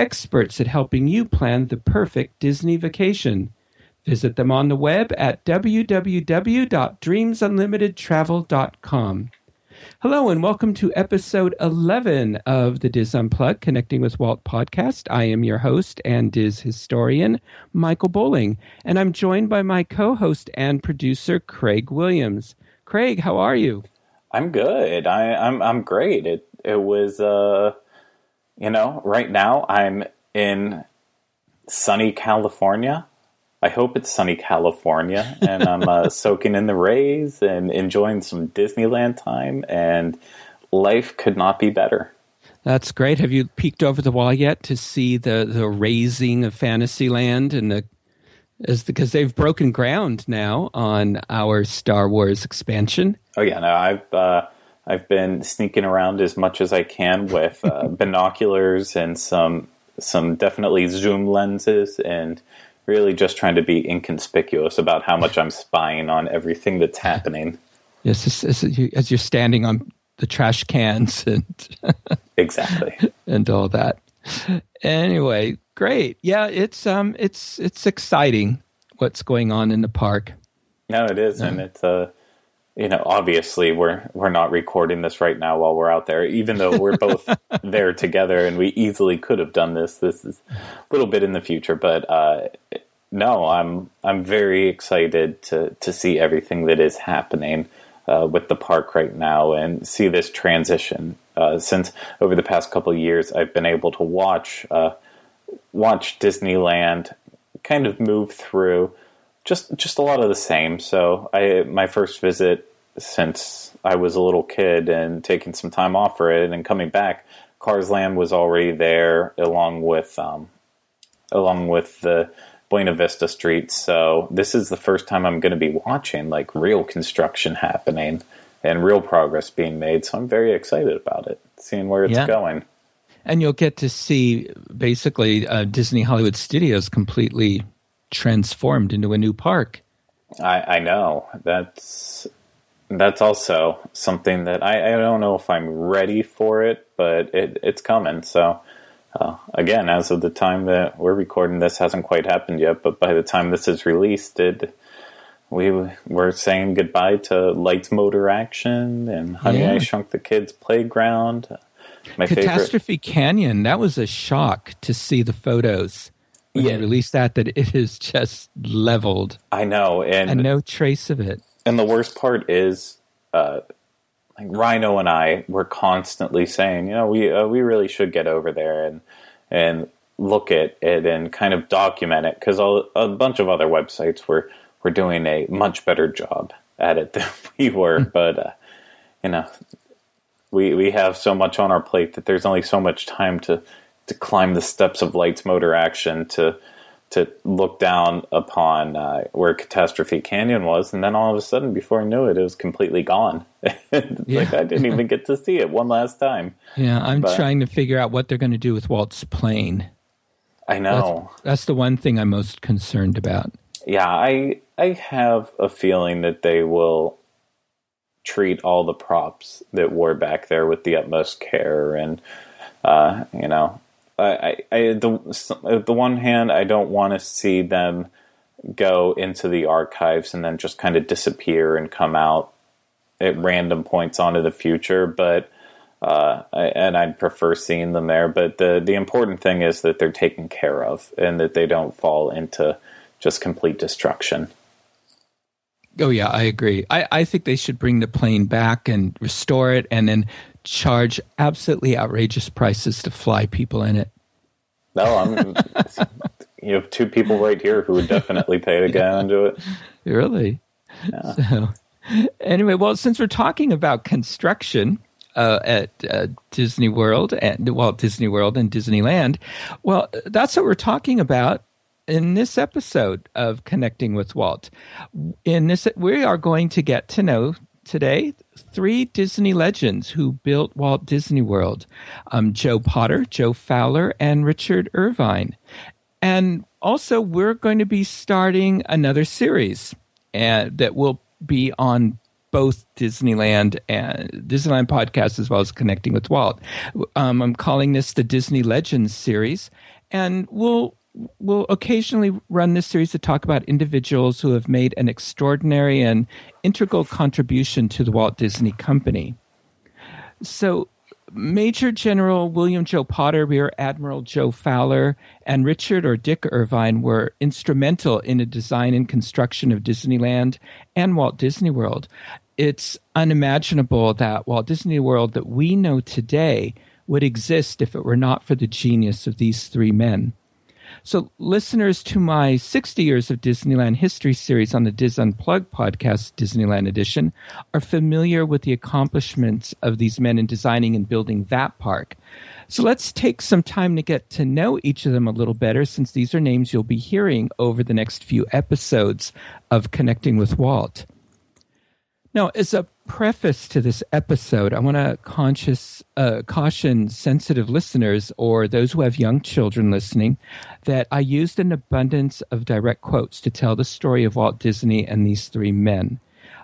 experts at helping you plan the perfect Disney vacation. Visit them on the web at www.dreamsunlimitedtravel.com. Hello and welcome to episode 11 of the DIS Unplugged Connecting with Walt podcast. I am your host and DIS historian, Michael Bowling, and I'm joined by my co host and producer, Craig Williams. Craig, how are you? I'm good. I, I'm I'm great. It it was uh, you know, right now I'm in sunny California. I hope it's sunny California, and I'm uh, soaking in the rays and enjoying some Disneyland time. And life could not be better. That's great. Have you peeked over the wall yet to see the the raising of Fantasyland and the is because they've broken ground now on our Star Wars expansion. Oh yeah, no, I've uh, I've been sneaking around as much as I can with uh, binoculars and some some definitely zoom lenses and really just trying to be inconspicuous about how much I'm spying on everything that's happening. Yes, as, as, you, as you're standing on the trash cans and exactly and all that. Anyway, great. Yeah, it's um, it's it's exciting what's going on in the park. No, it is, and it's uh, you know, obviously we're we're not recording this right now while we're out there, even though we're both there together, and we easily could have done this. This is a little bit in the future, but uh, no, I'm I'm very excited to to see everything that is happening. Uh, with the park right now and see this transition. Uh, since over the past couple of years, I've been able to watch uh, watch Disneyland kind of move through just just a lot of the same. So I my first visit since I was a little kid and taking some time off for it and coming back, Cars Land was already there along with um, along with the Buena Vista Street. So this is the first time I'm going to be watching like real construction happening and real progress being made. So I'm very excited about it, seeing where it's yeah. going and you'll get to see basically uh, Disney Hollywood Studios completely transformed into a new park. I, I know that's that's also something that I, I, don't know if I'm ready for it, but it, it's coming. So uh, again, as of the time that we're recording this, hasn't quite happened yet. But by the time this is released, it we were saying goodbye to Lights Motor Action and Honey yeah. I Shrunk the Kids Playground. My Catastrophe favorite. Canyon. That was a shock to see the photos when yeah. they released that. That it is just leveled. I know, and, and no trace of it. And the worst part is, uh, like Rhino and I were constantly saying, you know, we uh, we really should get over there and and look at it and kind of document it because a bunch of other websites were were doing a much better job at it than we were. Hmm. but uh, you know, we we have so much on our plate that there's only so much time to to climb the steps of lights motor action to to look down upon uh, where Catastrophe Canyon was, and then all of a sudden, before I knew it, it was completely gone. yeah. like I didn't even get to see it one last time. Yeah, I'm but, trying to figure out what they're going to do with Walt's plane. I know that's, that's the one thing I'm most concerned about. Yeah, I I have a feeling that they will treat all the props that were back there with the utmost care and uh, you know I, I the the one hand I don't want to see them go into the archives and then just kind of disappear and come out at random points onto the future but uh, I, and I'd prefer seeing them there but the the important thing is that they're taken care of and that they don't fall into just complete destruction Oh yeah, I agree. I, I think they should bring the plane back and restore it, and then charge absolutely outrageous prices to fly people in it. No, I'm. you have two people right here who would definitely pay to get into it. Really? Yeah. So, anyway, well, since we're talking about construction uh, at uh, Disney World and Walt Disney World and Disneyland, well, that's what we're talking about in this episode of Connecting with Walt. In this, we are going to get to know today three Disney legends who built Walt Disney World um, Joe Potter, Joe Fowler, and Richard Irvine. And also, we're going to be starting another series and, that will be on both Disneyland and Disneyland podcast as well as Connecting with Walt. Um, I'm calling this the Disney Legends series, and we'll we'll occasionally run this series to talk about individuals who have made an extraordinary and integral contribution to the Walt Disney Company. So, Major General William Joe Potter, Rear Admiral Joe Fowler, and Richard or Dick Irvine were instrumental in the design and construction of Disneyland and Walt Disney World. It's unimaginable that Walt Disney World that we know today would exist if it were not for the genius of these three men. So, listeners to my 60 Years of Disneyland History series on the Dis Unplugged podcast, Disneyland Edition, are familiar with the accomplishments of these men in designing and building that park. So, let's take some time to get to know each of them a little better, since these are names you'll be hearing over the next few episodes of Connecting with Walt. Now, as a preface to this episode, I want to conscious uh, caution sensitive listeners or those who have young children listening that I used an abundance of direct quotes to tell the story of Walt Disney and these three men.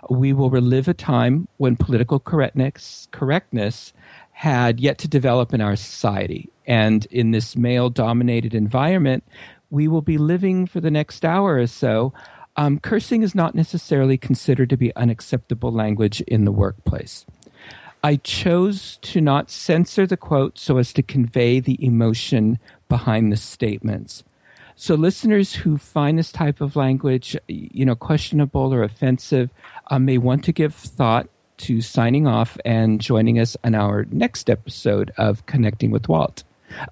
We will relive a time when political correctness, correctness had yet to develop in our society. And in this male dominated environment, we will be living for the next hour or so um, cursing is not necessarily considered to be unacceptable language in the workplace. I chose to not censor the quote so as to convey the emotion behind the statements. So listeners who find this type of language, you know, questionable or offensive, uh, may want to give thought to signing off and joining us on our next episode of Connecting with Walt.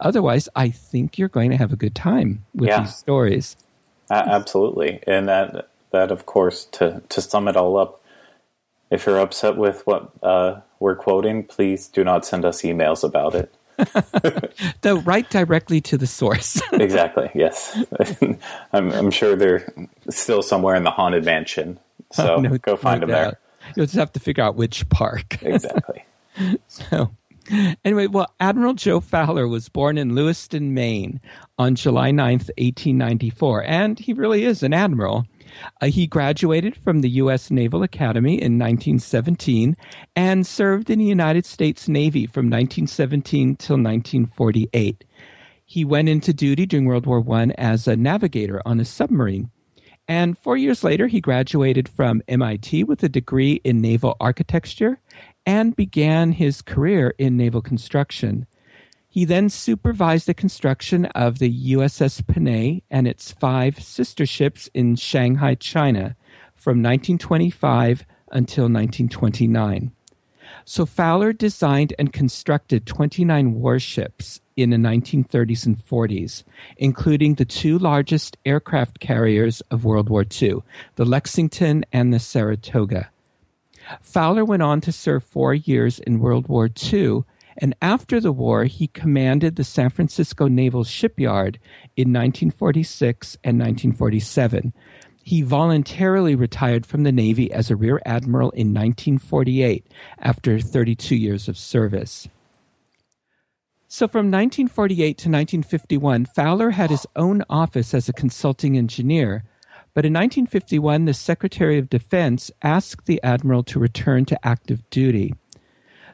Otherwise, I think you're going to have a good time with yeah. these stories. Uh, absolutely, and that that of course to to sum it all up, if you're upset with what uh, we're quoting, please do not send us emails about it. Though write directly to the source. exactly. Yes, I'm, I'm, sure they're still somewhere in the haunted mansion. So oh, no, go find no them doubt. there. You'll just have to figure out which park. exactly. so Anyway, well, Admiral Joe Fowler was born in Lewiston, Maine on July 9th, 1894, and he really is an admiral. Uh, he graduated from the U.S. Naval Academy in 1917 and served in the United States Navy from 1917 till 1948. He went into duty during World War I as a navigator on a submarine. And four years later, he graduated from MIT with a degree in naval architecture and began his career in naval construction. He then supervised the construction of the USS Panay and its five sister ships in Shanghai, China, from 1925 until 1929. So Fowler designed and constructed 29 warships in the 1930s and 40s, including the two largest aircraft carriers of World War II, the Lexington and the Saratoga. Fowler went on to serve four years in World War II, and after the war, he commanded the San Francisco Naval Shipyard in 1946 and 1947. He voluntarily retired from the Navy as a Rear Admiral in 1948 after 32 years of service. So from 1948 to 1951, Fowler had his own office as a consulting engineer but in 1951, the Secretary of Defense asked the admiral to return to active duty.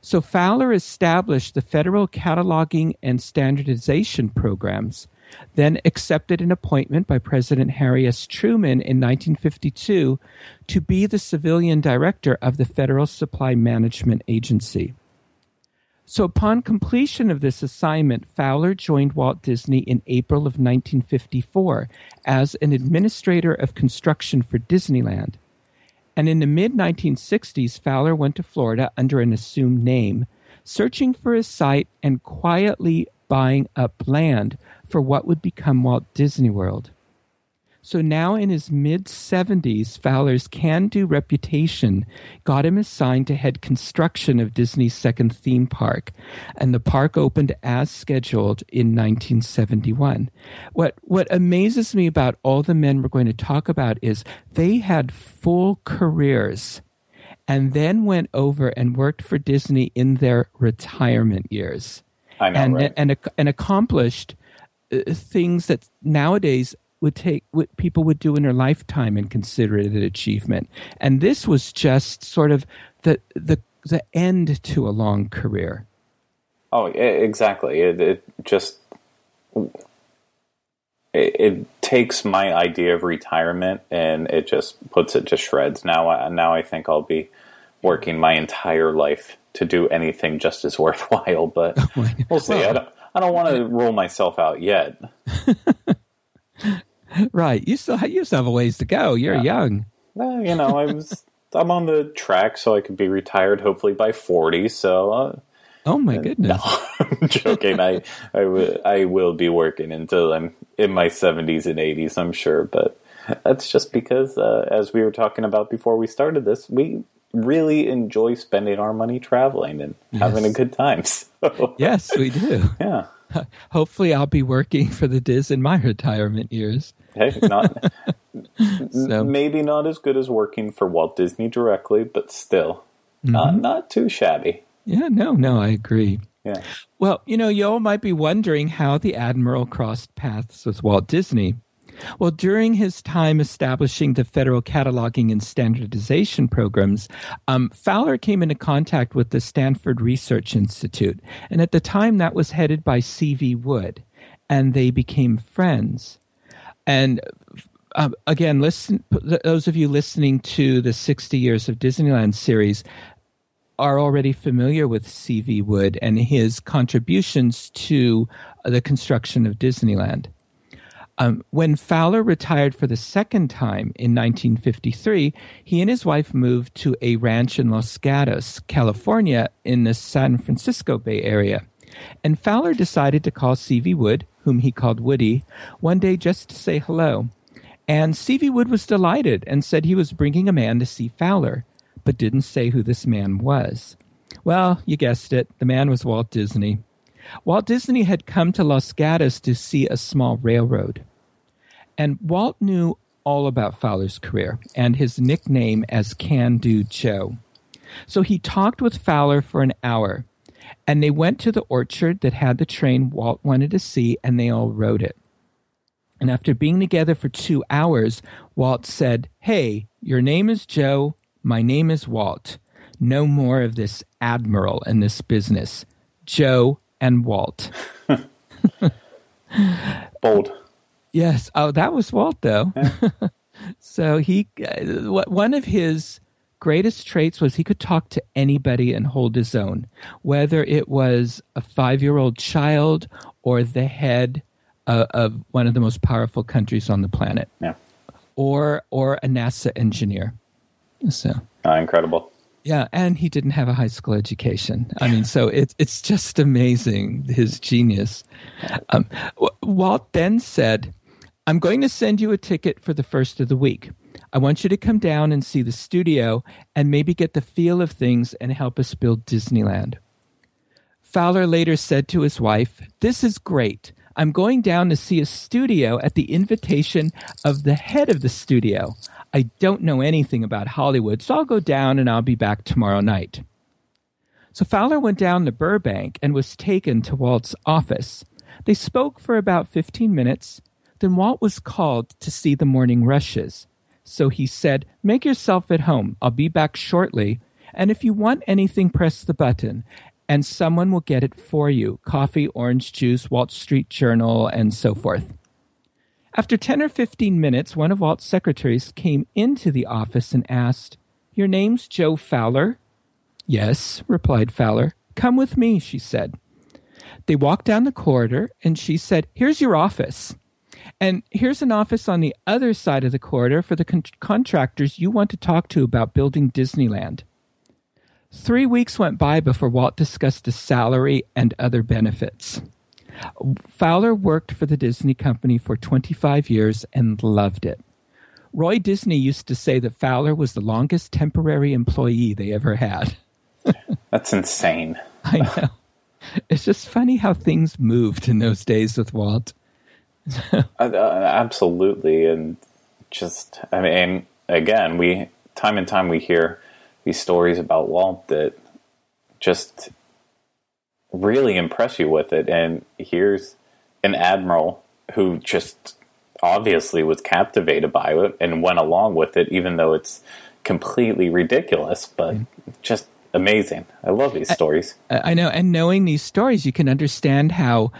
So Fowler established the Federal Cataloging and Standardization Programs, then accepted an appointment by President Harry S. Truman in 1952 to be the civilian director of the Federal Supply Management Agency. So, upon completion of this assignment, Fowler joined Walt Disney in April of 1954 as an administrator of construction for Disneyland. And in the mid 1960s, Fowler went to Florida under an assumed name, searching for a site and quietly buying up land for what would become Walt Disney World. So now in his mid 70s, Fowler's can do reputation got him assigned to head construction of Disney's second theme park. And the park opened as scheduled in 1971. What, what amazes me about all the men we're going to talk about is they had full careers and then went over and worked for Disney in their retirement years. I know, and, right? and, and accomplished uh, things that nowadays would take what people would do in their lifetime and consider it an achievement. And this was just sort of the the the end to a long career. Oh, exactly. It, it just it, it, takes my idea of retirement and it just puts it to shreds. Now, I, now I think I'll be working my entire life to do anything just as worthwhile. But oh we'll see. I don't, I don't want to rule myself out yet. right. You still you still have a ways to go. You're yeah. young. Well, you know, I was I'm on the track so I could be retired hopefully by 40. So. Uh, oh my goodness! No, I'm joking. I I, w- I will be working until I'm in my 70s and 80s. I'm sure, but that's just because, uh, as we were talking about before we started this, we really enjoy spending our money traveling and yes. having a good time. So. Yes, we do. Yeah. Hopefully, I'll be working for the DIS in my retirement years. Hey, not so. maybe not as good as working for Walt Disney directly, but still, mm-hmm. not not too shabby. Yeah, no, no, I agree. Yeah. Well, you know, you all might be wondering how the Admiral crossed paths with Walt Disney. Well, during his time establishing the federal cataloging and standardization programs, um, Fowler came into contact with the Stanford Research Institute. And at the time, that was headed by C.V. Wood. And they became friends. And uh, again, listen, those of you listening to the 60 Years of Disneyland series are already familiar with C.V. Wood and his contributions to the construction of Disneyland. Um, when Fowler retired for the second time in 1953, he and his wife moved to a ranch in Los Gatos, California, in the San Francisco Bay Area. And Fowler decided to call C.V. Wood, whom he called Woody, one day just to say hello. And C.V. Wood was delighted and said he was bringing a man to see Fowler, but didn't say who this man was. Well, you guessed it, the man was Walt Disney. Walt Disney had come to Los Gatos to see a small railroad. And Walt knew all about Fowler's career and his nickname as Can Do Joe. So he talked with Fowler for an hour, and they went to the orchard that had the train Walt wanted to see, and they all rode it. And after being together for two hours, Walt said, Hey, your name is Joe, my name is Walt. No more of this admiral and this business. Joe and Walt. Bold. Yes. Oh, that was Walt, though. Yeah. so he, uh, one of his greatest traits was he could talk to anybody and hold his own, whether it was a five-year-old child or the head uh, of one of the most powerful countries on the planet, yeah. or or a NASA engineer. So uh, incredible. Yeah, and he didn't have a high school education. I mean, so it's it's just amazing his genius. Um, Walt then said, I'm going to send you a ticket for the first of the week. I want you to come down and see the studio and maybe get the feel of things and help us build Disneyland. Fowler later said to his wife, This is great. I'm going down to see a studio at the invitation of the head of the studio. I don't know anything about Hollywood, so I'll go down and I'll be back tomorrow night. So Fowler went down to Burbank and was taken to Walt's office. They spoke for about 15 minutes. Then Walt was called to see the morning rushes. So he said, Make yourself at home. I'll be back shortly. And if you want anything, press the button, and someone will get it for you coffee, orange juice, Wall Street Journal, and so forth. After 10 or 15 minutes, one of Walt's secretaries came into the office and asked, Your name's Joe Fowler? Yes, replied Fowler. Come with me, she said. They walked down the corridor, and she said, Here's your office. And here's an office on the other side of the corridor for the con- contractors you want to talk to about building Disneyland. Three weeks went by before Walt discussed his salary and other benefits. Fowler worked for the Disney company for 25 years and loved it. Roy Disney used to say that Fowler was the longest temporary employee they ever had. That's insane. I know. It's just funny how things moved in those days with Walt. uh, absolutely, and just I mean, again, we time and time we hear these stories about Walt that just really impress you with it. And here's an admiral who just obviously was captivated by it and went along with it, even though it's completely ridiculous, but just amazing. I love these stories. I, I know. And knowing these stories, you can understand how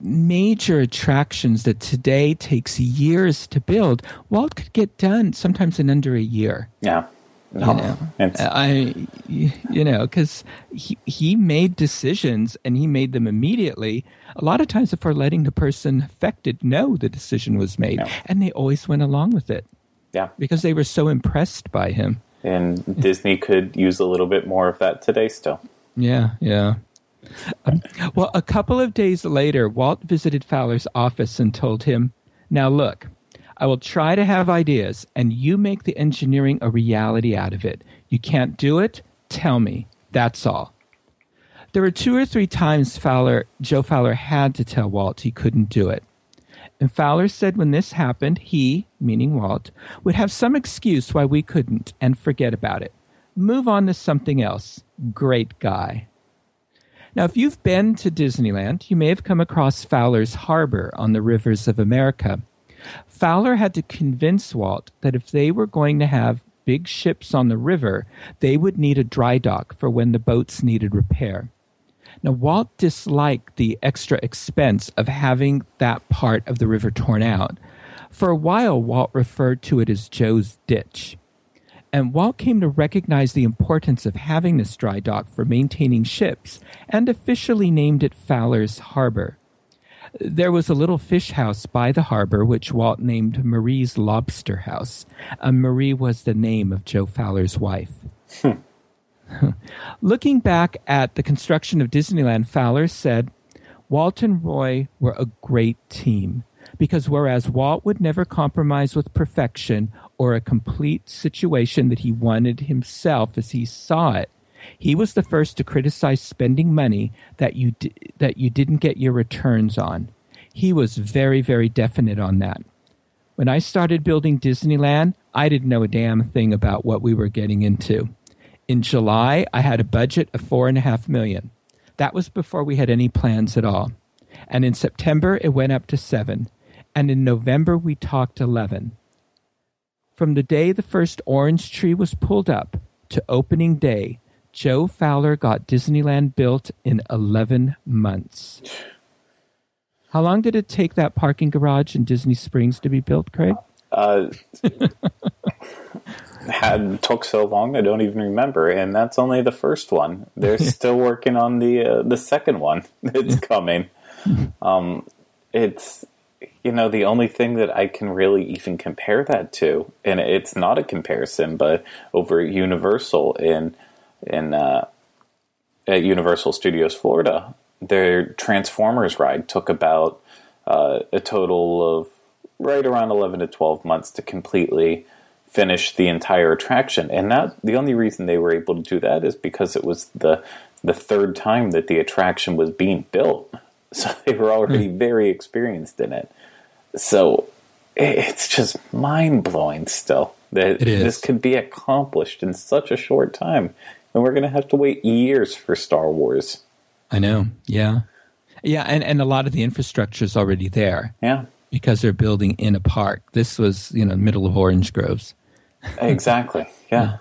major attractions that today takes years to build, Walt could get done sometimes in under a year. Yeah. No, you oh, know, I, you know, because he he made decisions and he made them immediately. A lot of times, before letting the person affected know the decision was made, and they always went along with it. Yeah, because they were so impressed by him. And Disney could use a little bit more of that today, still. Yeah, yeah. Well, a couple of days later, Walt visited Fowler's office and told him, "Now look." I will try to have ideas, and you make the engineering a reality out of it. You can't do it? Tell me. That's all. There were two or three times Fowler, Joe Fowler had to tell Walt he couldn't do it. And Fowler said when this happened, he, meaning Walt, would have some excuse why we couldn't and forget about it. Move on to something else. Great guy. Now, if you've been to Disneyland, you may have come across Fowler's Harbor on the rivers of America. Fowler had to convince Walt that if they were going to have big ships on the river, they would need a dry dock for when the boats needed repair. Now, Walt disliked the extra expense of having that part of the river torn out. For a while, Walt referred to it as Joe's Ditch. And Walt came to recognize the importance of having this dry dock for maintaining ships and officially named it Fowler's Harbor. There was a little fish house by the harbor, which Walt named Marie's Lobster House. and Marie was the name of Joe Fowler's wife. Hmm. Looking back at the construction of Disneyland, Fowler said, Walt and Roy were a great team because whereas Walt would never compromise with perfection or a complete situation that he wanted himself as he saw it, he was the first to criticize spending money that you that you didn't get your returns on. He was very very definite on that. When I started building Disneyland, I didn't know a damn thing about what we were getting into. In July, I had a budget of four and a half million. That was before we had any plans at all. And in September, it went up to seven. And in November, we talked 11. From the day the first orange tree was pulled up to opening day, Joe Fowler got Disneyland built in 11 months. How long did it take that parking garage in Disney Springs to be built, Craig? Uh, had took so long I don't even remember, and that's only the first one. They're still working on the uh, the second one. It's coming. Um, it's you know the only thing that I can really even compare that to, and it's not a comparison, but over at Universal in in uh, at Universal Studios Florida, their Transformers ride took about uh, a total of right around 11 to 12 months to completely finish the entire attraction. And that the only reason they were able to do that is because it was the the third time that the attraction was being built. So they were already mm. very experienced in it. So it's just mind blowing still that this could be accomplished in such a short time and we're going to have to wait years for Star Wars. I know. Yeah. Yeah, and, and a lot of the infrastructure is already there. Yeah. Because they're building in a park. This was, you know, middle of orange groves. exactly. Yeah. yeah.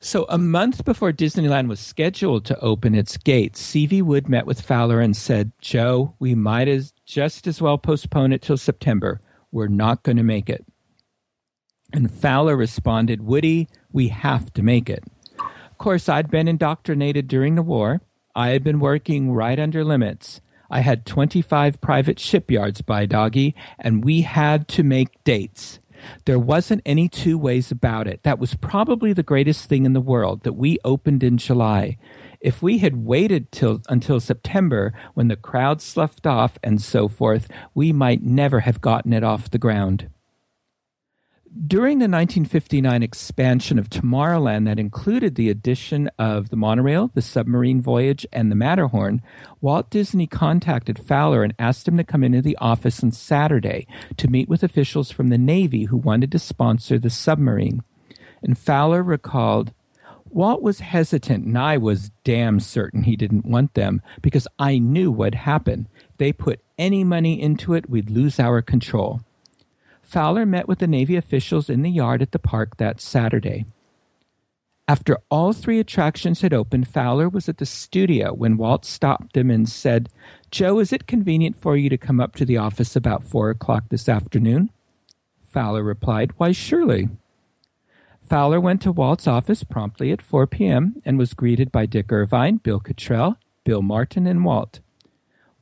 So, a month before Disneyland was scheduled to open its gates, C.V. Wood met with Fowler and said, Joe, we might as just as well postpone it till September. We're not going to make it. And Fowler responded, Woody, we have to make it. Of course, I'd been indoctrinated during the war. I had been working right under limits. I had 25 private shipyards by doggy, and we had to make dates. There wasn't any two ways about it. That was probably the greatest thing in the world that we opened in July. If we had waited till until September when the crowd sloughed off and so forth, we might never have gotten it off the ground. During the 1959 expansion of Tomorrowland that included the addition of the monorail, the submarine voyage, and the Matterhorn, Walt Disney contacted Fowler and asked him to come into the office on Saturday to meet with officials from the Navy who wanted to sponsor the submarine. And Fowler recalled, Walt was hesitant, and I was damn certain he didn't want them because I knew what'd happen. If they put any money into it, we'd lose our control. Fowler met with the Navy officials in the yard at the park that Saturday. After all three attractions had opened, Fowler was at the studio when Walt stopped him and said, Joe, is it convenient for you to come up to the office about four o'clock this afternoon? Fowler replied, Why, surely. Fowler went to Walt's office promptly at 4 p.m. and was greeted by Dick Irvine, Bill Cottrell, Bill Martin, and Walt.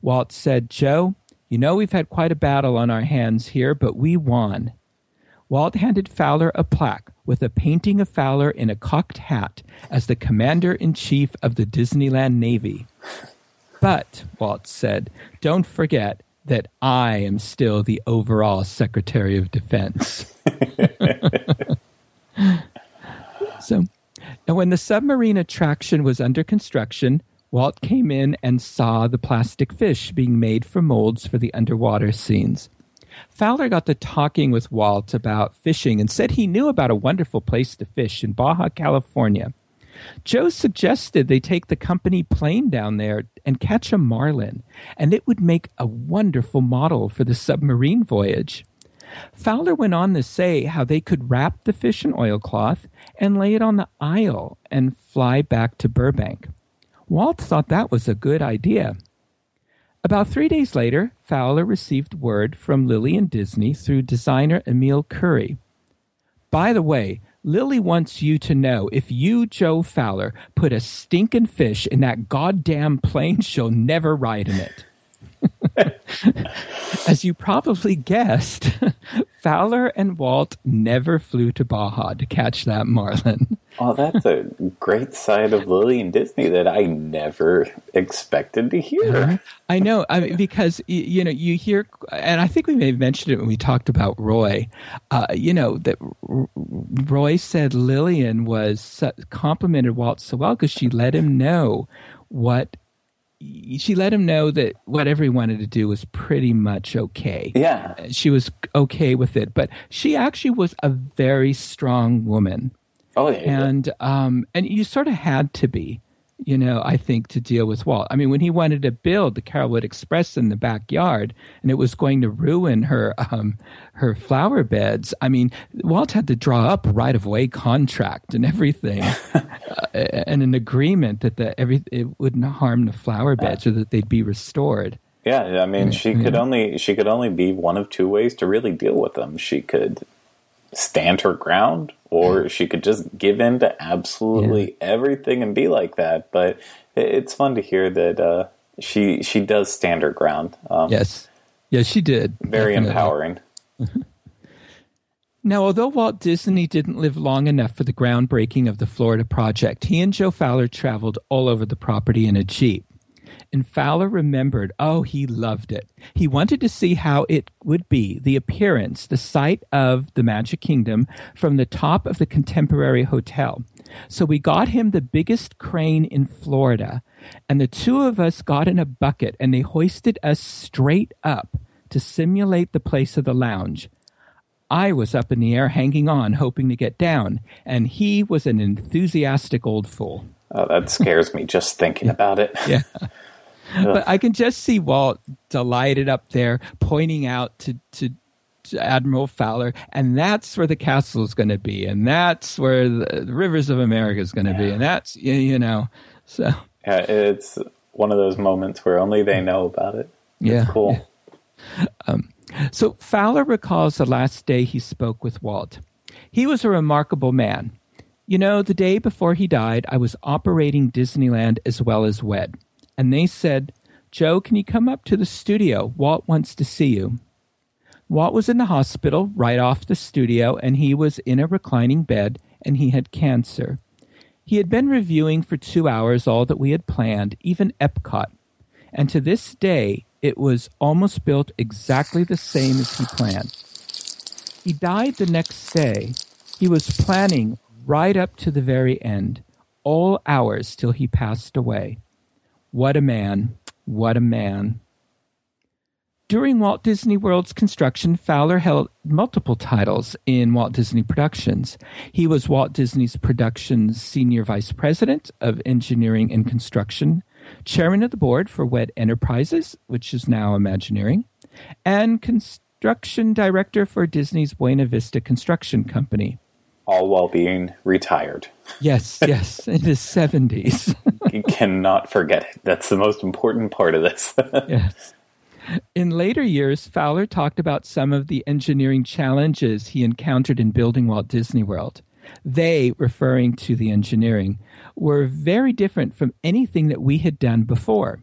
Walt said, Joe, you know, we've had quite a battle on our hands here, but we won. Walt handed Fowler a plaque with a painting of Fowler in a cocked hat as the commander in chief of the Disneyland Navy. But, Walt said, don't forget that I am still the overall Secretary of Defense. so, and when the submarine attraction was under construction, Walt came in and saw the plastic fish being made for molds for the underwater scenes. Fowler got to talking with Walt about fishing and said he knew about a wonderful place to fish in Baja California. Joe suggested they take the company plane down there and catch a marlin, and it would make a wonderful model for the submarine voyage. Fowler went on to say how they could wrap the fish in oilcloth and lay it on the aisle and fly back to Burbank. Walt thought that was a good idea. About three days later, Fowler received word from Lillian Disney through designer Emile Kuri. By the way, Lily wants you to know if you, Joe Fowler, put a stinking fish in that goddamn plane, she'll never ride in it. As you probably guessed, Fowler and Walt never flew to Baja to catch that marlin. Oh, that's a great side of Lillian Disney that I never expected to hear. I know, I mean, because you know you hear, and I think we may have mentioned it when we talked about Roy. Uh, you know that Roy said Lillian was complimented Walt so well because she let him know what she let him know that whatever he wanted to do was pretty much okay. Yeah. She was okay with it, but she actually was a very strong woman. Oh, yeah. And um and you sort of had to be you know, I think, to deal with Walt. I mean, when he wanted to build the Carolwood Express in the backyard and it was going to ruin her um, her flower beds, I mean, Walt had to draw up a right of way contract and everything, uh, and an agreement that the every it wouldn't harm the flower beds or that they'd be restored. Yeah, I mean, she could only she could only be one of two ways to really deal with them. She could stand her ground or she could just give in to absolutely yeah. everything and be like that. But it's fun to hear that uh, she she does stand her ground. Um, yes, yes, she did. Very Definitely. empowering. Now, although Walt Disney didn't live long enough for the groundbreaking of the Florida project, he and Joe Fowler traveled all over the property in a Jeep. And Fowler remembered, oh, he loved it. He wanted to see how it would be, the appearance, the sight of the Magic Kingdom from the top of the Contemporary Hotel. So we got him the biggest crane in Florida, and the two of us got in a bucket and they hoisted us straight up to simulate the place of the lounge. I was up in the air hanging on, hoping to get down, and he was an enthusiastic old fool. Oh, that scares me just thinking about it. Yeah. but I can just see Walt delighted up there, pointing out to, to, Admiral Fowler, and that's where the castle is going to be, and that's where the, the Rivers of America is going to yeah. be, and that's you, you know, so yeah, it's one of those moments where only they know about it. It's yeah, cool. Yeah. Um, so Fowler recalls the last day he spoke with Walt. He was a remarkable man. You know, the day before he died, I was operating Disneyland as well as WED and they said, Joe, can you come up to the studio? Walt wants to see you. Walt was in the hospital right off the studio, and he was in a reclining bed, and he had cancer. He had been reviewing for two hours all that we had planned, even Epcot, and to this day it was almost built exactly the same as he planned. He died the next day. He was planning right up to the very end, all hours till he passed away. What a man! What a man! During Walt Disney World's construction, Fowler held multiple titles in Walt Disney Productions. He was Walt Disney's Productions Senior Vice President of Engineering and Construction, Chairman of the Board for WED Enterprises, which is now Imagineering, and Construction Director for Disney's Buena Vista Construction Company. All while being retired. Yes, yes, in his 70s. you cannot forget it. That's the most important part of this. yes. In later years, Fowler talked about some of the engineering challenges he encountered in building Walt Disney World. They, referring to the engineering, were very different from anything that we had done before.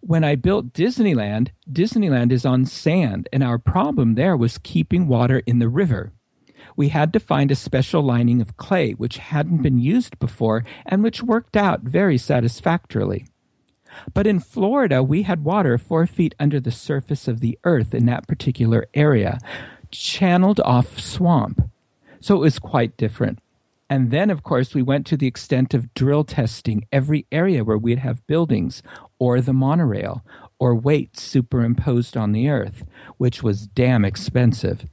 When I built Disneyland, Disneyland is on sand, and our problem there was keeping water in the river. We had to find a special lining of clay which hadn't been used before and which worked out very satisfactorily. But in Florida, we had water four feet under the surface of the earth in that particular area, channeled off swamp. So it was quite different. And then, of course, we went to the extent of drill testing every area where we'd have buildings or the monorail or weights superimposed on the earth, which was damn expensive.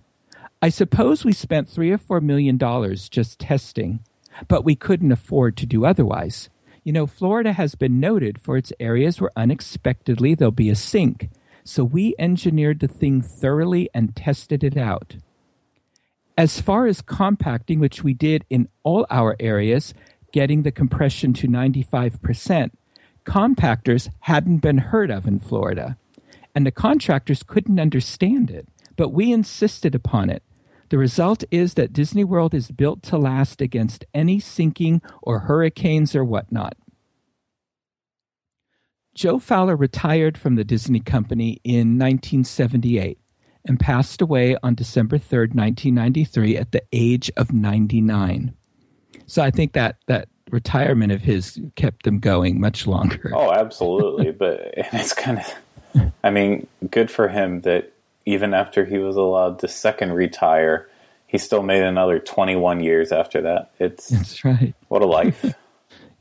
I suppose we spent three or four million dollars just testing, but we couldn't afford to do otherwise. You know, Florida has been noted for its areas where unexpectedly there'll be a sink. So we engineered the thing thoroughly and tested it out. As far as compacting, which we did in all our areas, getting the compression to 95%, compactors hadn't been heard of in Florida. And the contractors couldn't understand it, but we insisted upon it. The result is that Disney World is built to last against any sinking or hurricanes or whatnot. Joe Fowler retired from the Disney Company in 1978 and passed away on December 3rd, 1993 at the age of 99. So I think that that retirement of his kept them going much longer. Oh, absolutely. but it's kind of I mean, good for him that even after he was allowed to second retire, he still made another 21 years after that. It's That's right. What a life.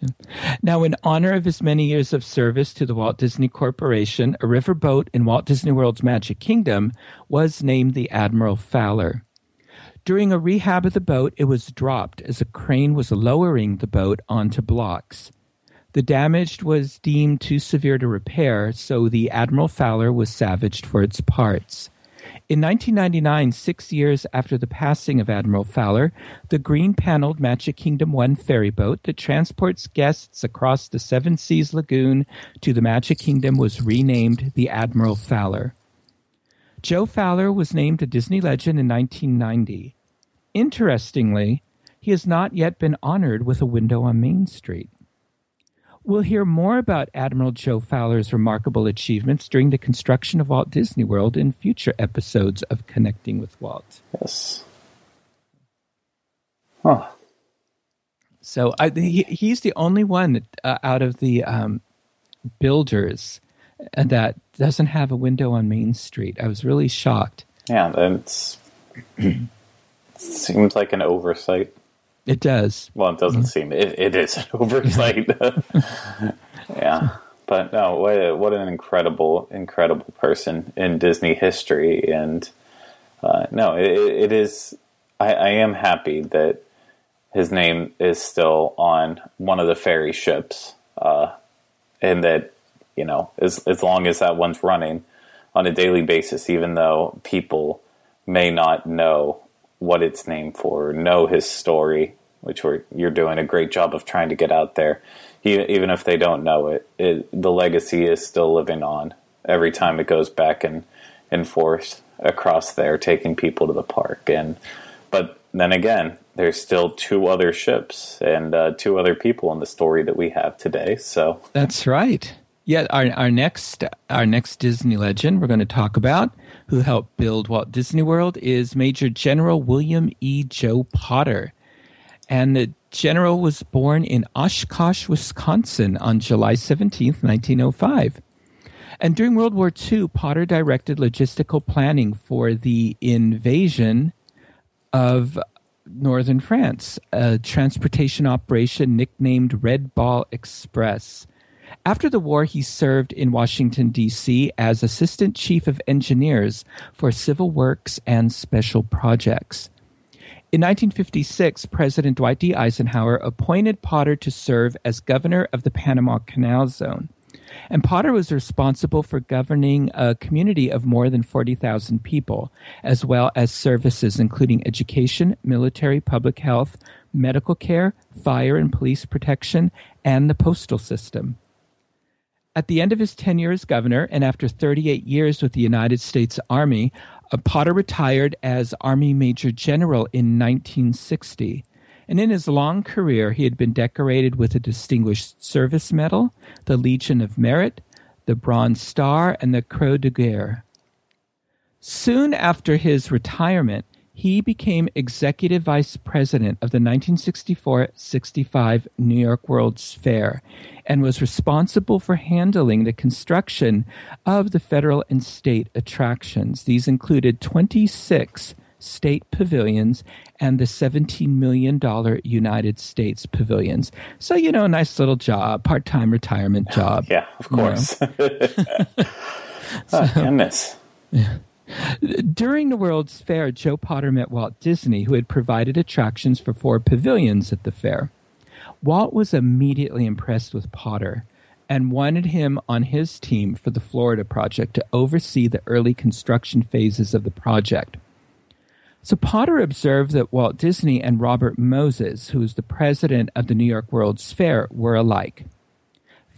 Now, in honor of his many years of service to the Walt Disney Corporation, a riverboat in Walt Disney World's Magic Kingdom was named the Admiral Fowler. During a rehab of the boat, it was dropped as a crane was lowering the boat onto blocks. The damage was deemed too severe to repair, so the Admiral Fowler was salvaged for its parts. In 1999, six years after the passing of Admiral Fowler, the green paneled Magic Kingdom 1 ferry boat that transports guests across the Seven Seas Lagoon to the Magic Kingdom was renamed the Admiral Fowler. Joe Fowler was named a Disney legend in 1990. Interestingly, he has not yet been honored with a window on Main Street. We'll hear more about Admiral Joe Fowler's remarkable achievements during the construction of Walt Disney World in future episodes of Connecting with Walt. Yes. Huh. So I, he, he's the only one uh, out of the um, builders that doesn't have a window on Main Street. I was really shocked. Yeah, it's seems like an oversight. It does. Well, it doesn't seem it, it is an oversight. yeah, but no, what what an incredible, incredible person in Disney history, and uh, no, it, it is. I, I am happy that his name is still on one of the ferry ships, uh, and that you know, as as long as that one's running on a daily basis, even though people may not know what it's named for, know his story, which you're doing a great job of trying to get out there. He, even if they don't know it, it, the legacy is still living on every time it goes back and and forth across there, taking people to the park. And but then again, there's still two other ships and uh, two other people in the story that we have today. So that's right. Yeah, our, our next our next Disney legend we're going to talk about, who helped build Walt Disney World, is Major General William E. Joe Potter, and the general was born in Oshkosh, Wisconsin, on July seventeenth, nineteen oh five. And during World War II, Potter directed logistical planning for the invasion of northern France, a transportation operation nicknamed Red Ball Express. After the war, he served in Washington, D.C. as Assistant Chief of Engineers for Civil Works and Special Projects. In 1956, President Dwight D. Eisenhower appointed Potter to serve as governor of the Panama Canal Zone. And Potter was responsible for governing a community of more than 40,000 people, as well as services including education, military, public health, medical care, fire and police protection, and the postal system. At the end of his tenure as governor and after 38 years with the United States Army, uh, Potter retired as Army Major General in 1960. And in his long career, he had been decorated with the Distinguished Service Medal, the Legion of Merit, the Bronze Star, and the Croix de Guerre. Soon after his retirement, he became executive vice president of the 1964-65 New York World's Fair and was responsible for handling the construction of the federal and state attractions. These included 26 state pavilions and the $17 million United States pavilions. So, you know, a nice little job, part time retirement job. yeah, of course. oh, goodness. Yeah. During the World's Fair, Joe Potter met Walt Disney, who had provided attractions for four pavilions at the fair. Walt was immediately impressed with Potter and wanted him on his team for the Florida project to oversee the early construction phases of the project. So Potter observed that Walt Disney and Robert Moses, who was the president of the New York World's Fair, were alike.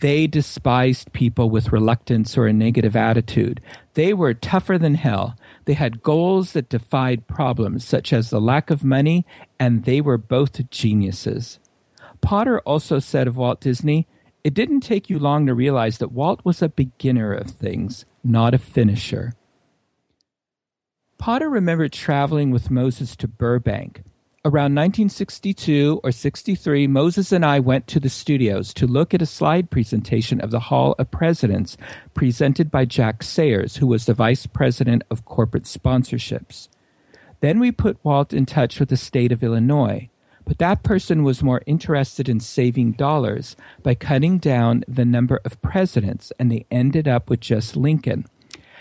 They despised people with reluctance or a negative attitude. They were tougher than hell. They had goals that defied problems, such as the lack of money, and they were both geniuses. Potter also said of Walt Disney, It didn't take you long to realize that Walt was a beginner of things, not a finisher. Potter remembered traveling with Moses to Burbank, Around 1962 or 63, Moses and I went to the studios to look at a slide presentation of the Hall of Presidents presented by Jack Sayers, who was the vice president of corporate sponsorships. Then we put Walt in touch with the state of Illinois, but that person was more interested in saving dollars by cutting down the number of presidents, and they ended up with just Lincoln.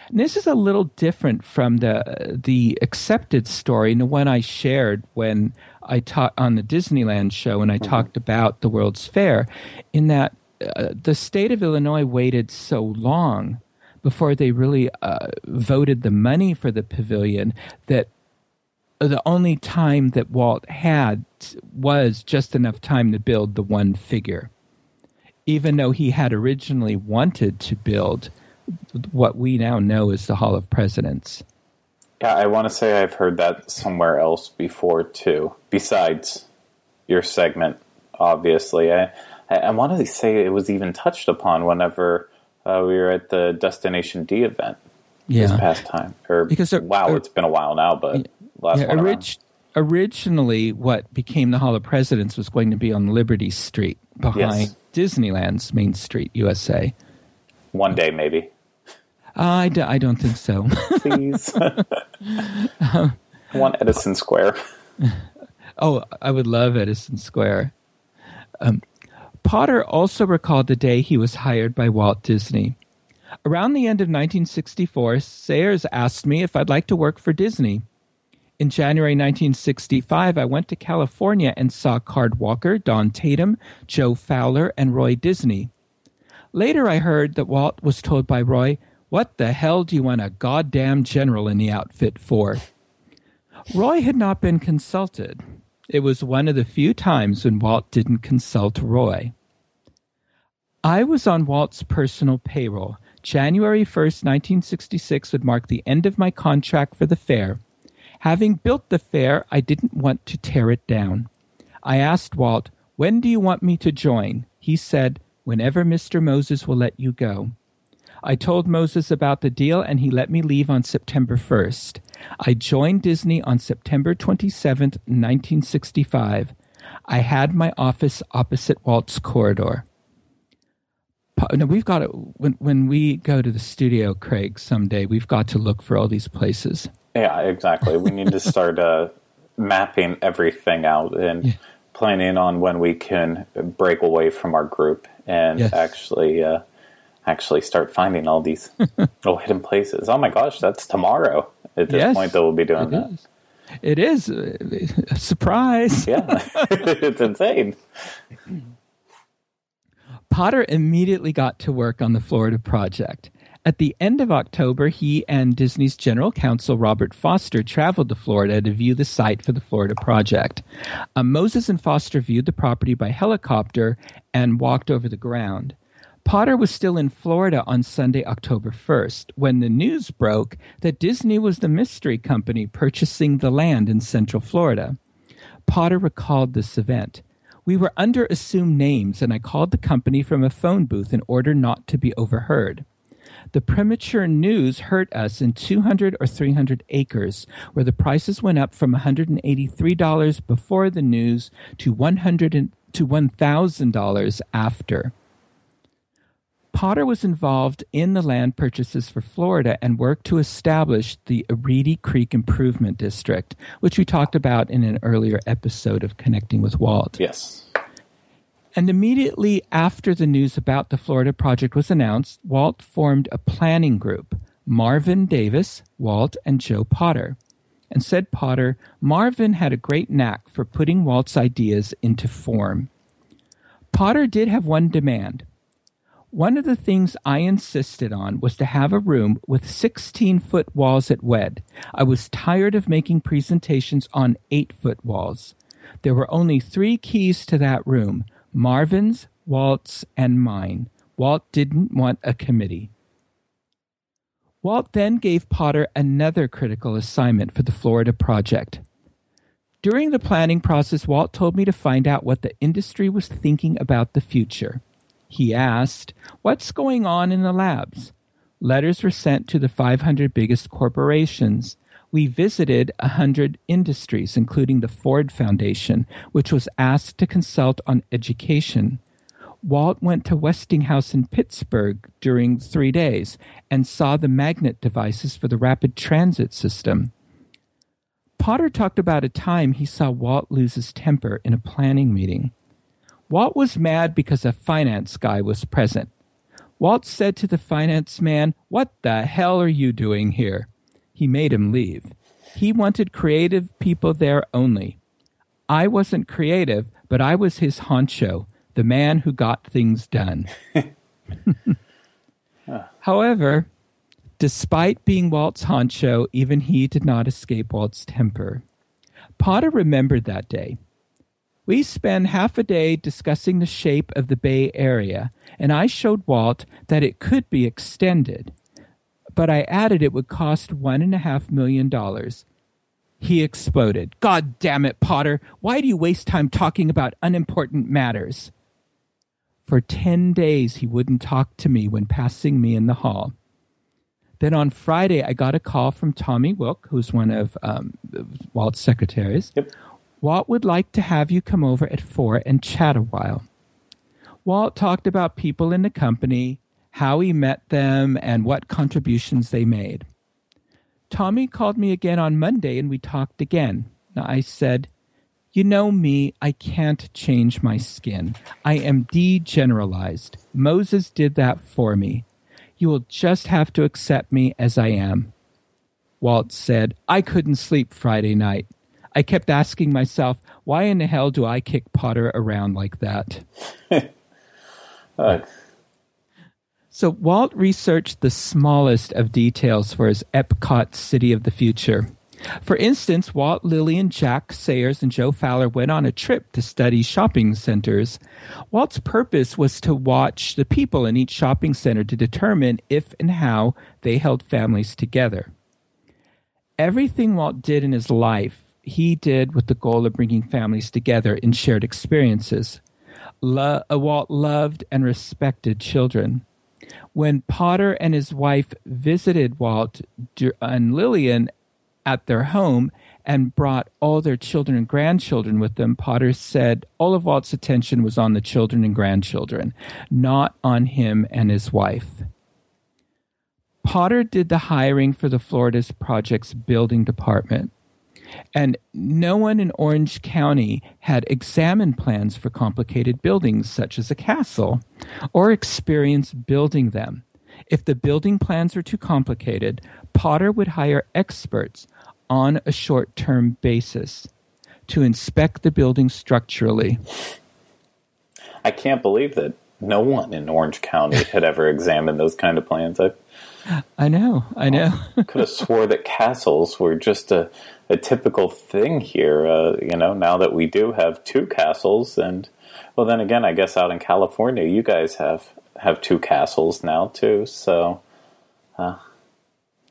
And this is a little different from the the accepted story, and the one I shared when I taught on the Disneyland show, and I mm-hmm. talked about the World's Fair, in that uh, the state of Illinois waited so long before they really uh, voted the money for the pavilion that the only time that Walt had was just enough time to build the one figure, even though he had originally wanted to build what we now know as the Hall of Presidents. Yeah, I want to say I've heard that somewhere else before too. Besides your segment, obviously, I I, I want to say it was even touched upon whenever uh, we were at the Destination D event yeah. this past time. Or because uh, wow, it's been a while now, but last yeah, orig- originally, what became the Hall of Presidents was going to be on Liberty Street behind yes. Disneyland's Main Street, USA. One day, maybe. I d- I don't think so. Please. I want Edison Square. oh, I would love Edison Square. Um, Potter also recalled the day he was hired by Walt Disney. Around the end of 1964, Sayers asked me if I'd like to work for Disney. In January 1965, I went to California and saw Card Walker, Don Tatum, Joe Fowler, and Roy Disney. Later, I heard that Walt was told by Roy, what the hell do you want a goddamn general in the outfit for? Roy had not been consulted. It was one of the few times when Walt didn't consult Roy. I was on Walt's personal payroll. January 1st, 1966 would mark the end of my contract for the fair. Having built the fair, I didn't want to tear it down. I asked Walt, When do you want me to join? He said, whenever Mr. Moses will let you go. I told Moses about the deal and he let me leave on September 1st. I joined Disney on September 27th, 1965. I had my office opposite Walt's corridor. No, we've got to, when when we go to the studio, Craig, someday we've got to look for all these places. Yeah, exactly. We need to start uh, mapping everything out and yeah. planning on when we can break away from our group and yes. actually uh, actually start finding all these little hidden places. Oh my gosh, that's tomorrow. At this yes, point, that we'll be doing it that. Is. It is a surprise. yeah, it's insane. Potter immediately got to work on the Florida project. At the end of October, he and Disney's general counsel, Robert Foster, traveled to Florida to view the site for the Florida project. Um, Moses and Foster viewed the property by helicopter and walked over the ground. Potter was still in Florida on Sunday, October 1st, when the news broke that Disney was the mystery company purchasing the land in Central Florida. Potter recalled this event. We were under assumed names, and I called the company from a phone booth in order not to be overheard. The premature news hurt us in 200 or 300 acres, where the prices went up from $183 before the news to 100 to $1,000 after. Potter was involved in the land purchases for Florida and worked to establish the Reedy Creek Improvement District, which we talked about in an earlier episode of Connecting with Walt. Yes. And immediately after the news about the Florida project was announced, Walt formed a planning group Marvin Davis, Walt, and Joe Potter. And said Potter, Marvin had a great knack for putting Walt's ideas into form. Potter did have one demand one of the things I insisted on was to have a room with 16 foot walls at WED. I was tired of making presentations on 8 foot walls. There were only three keys to that room Marvin's, Walt's, and mine. Walt didn't want a committee. Walt then gave Potter another critical assignment for the Florida project. During the planning process, Walt told me to find out what the industry was thinking about the future. He asked, What's going on in the labs? Letters were sent to the 500 biggest corporations. We visited 100 industries, including the Ford Foundation, which was asked to consult on education. Walt went to Westinghouse in Pittsburgh during three days and saw the magnet devices for the rapid transit system. Potter talked about a time he saw Walt lose his temper in a planning meeting. Walt was mad because a finance guy was present. Walt said to the finance man, What the hell are you doing here? He made him leave. He wanted creative people there only. I wasn't creative, but I was his honcho, the man who got things done. However, despite being Walt's honcho, even he did not escape Walt's temper. Potter remembered that day. We spent half a day discussing the shape of the Bay Area, and I showed Walt that it could be extended. But I added it would cost one and a half million dollars. He exploded. God damn it, Potter. Why do you waste time talking about unimportant matters? For ten days he wouldn't talk to me when passing me in the hall. Then on Friday, I got a call from Tommie Wilck, who's one of um, Walt's secretaries. Yep. Walt would like to have you come over at four and chat a while. Walt talked about people in the company, how he met them, and what contributions they made. Tommie called me again on Monday and we talked again. I said, You know me, I can't change my skin. I am degeneralized. Moses did that for me. You will just have to accept me as I am. Walt said, I couldn't sleep Friday night. I kept asking myself, why in the hell do I kick Potter around like that? uh. So Walt researched the smallest of details for his Epcot City of the Future. For instance, Walt, Lillian, Jack Sayers, and Joe Fowler went on a trip to study shopping centers. Walt's purpose was to watch the people in each shopping center to determine if and how they held families together. Everything Walt did in his life he did with the goal of bringing families together in shared experiences. lo- uh, Walt loved and respected children. When Potter and his wife visited Walt and Lillian at their home and brought all their children and grandchildren with them, Potter said all of Walt's attention was on the children and grandchildren, not on him and his wife. Potter did the hiring for the Florida's project's building department. And no one in Orange County had examined plans for complicated buildings such as a castle or experience building them. If the building plans were too complicated, Potter would hire experts on a short term basis to inspect the building structurally. I can't believe that no one in Orange County had ever examined those kind of plans. I, I know, I know. could have swore that castles were just a, a typical thing here. Uh, you know, now that we do have two castles, and well, then again, I guess out in California, you guys have have two castles now too. So, uh,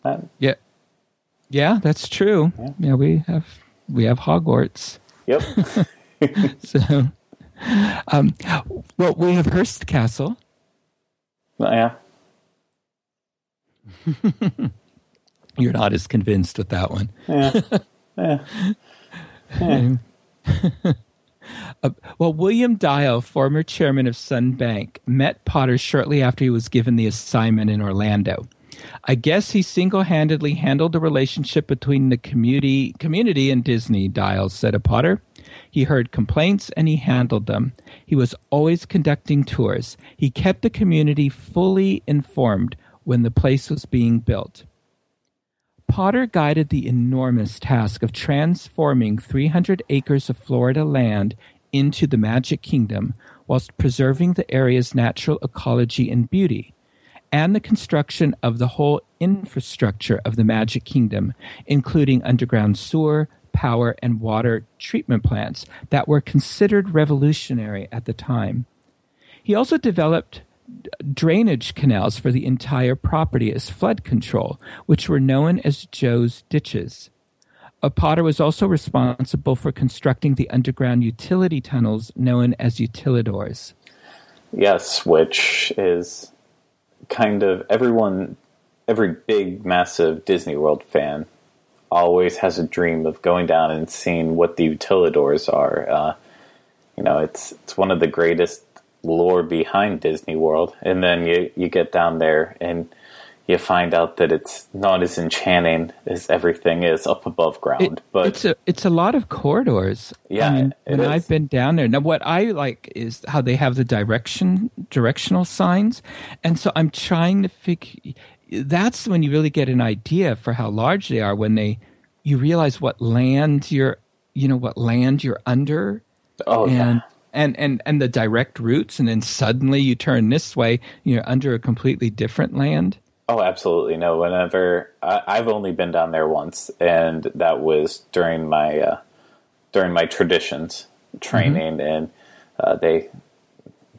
that, yeah, yeah, that's true. Yeah. yeah, we have we have Hogwarts. Yep. so, um, well, we have Hearst Castle. Yeah. You're not as convinced with that one. Yeah. yeah. yeah. uh, well, William Dial, former chairman of Sun Bank, met Potter shortly after he was given the assignment in Orlando. I guess he single handedly handled the relationship between the community, community and Disney, Dial said of Potter. He heard complaints and he handled them. He was always conducting tours. He kept the community fully informed when the place was being built. Potter guided the enormous task of transforming 300 acres of Florida land into the Magic Kingdom whilst preserving the area's natural ecology and beauty, and the construction of the whole infrastructure of the Magic Kingdom, including underground sewer, power, and water treatment plants that were considered revolutionary at the time. He also developed drainage canals for the entire property as flood control, which were known as Joe's ditches. A Potter was also responsible for constructing the underground utility tunnels known as utilidors. Yes, which is kind of everyone, every big, massive Disney World fan always has a dream of going down and seeing what the utilidors are. Uh, you know, it's it's one of the greatest lore behind Disney World, and then you you get down there and you find out that it's not as enchanting as everything is up above ground. It, but it's a it's a lot of corridors. Yeah, I mean, when I've been down there now, what I like is how they have the direction directional signs, and so I'm trying to figure. That's when you really get an idea for how large they are. When they you realize what land you're you know what land you're under. Oh and, yeah and and and the direct routes and then suddenly you turn this way you're under a completely different land oh absolutely no whenever I, have only been down there once and that was during my uh, during my traditions training mm-hmm. and uh, they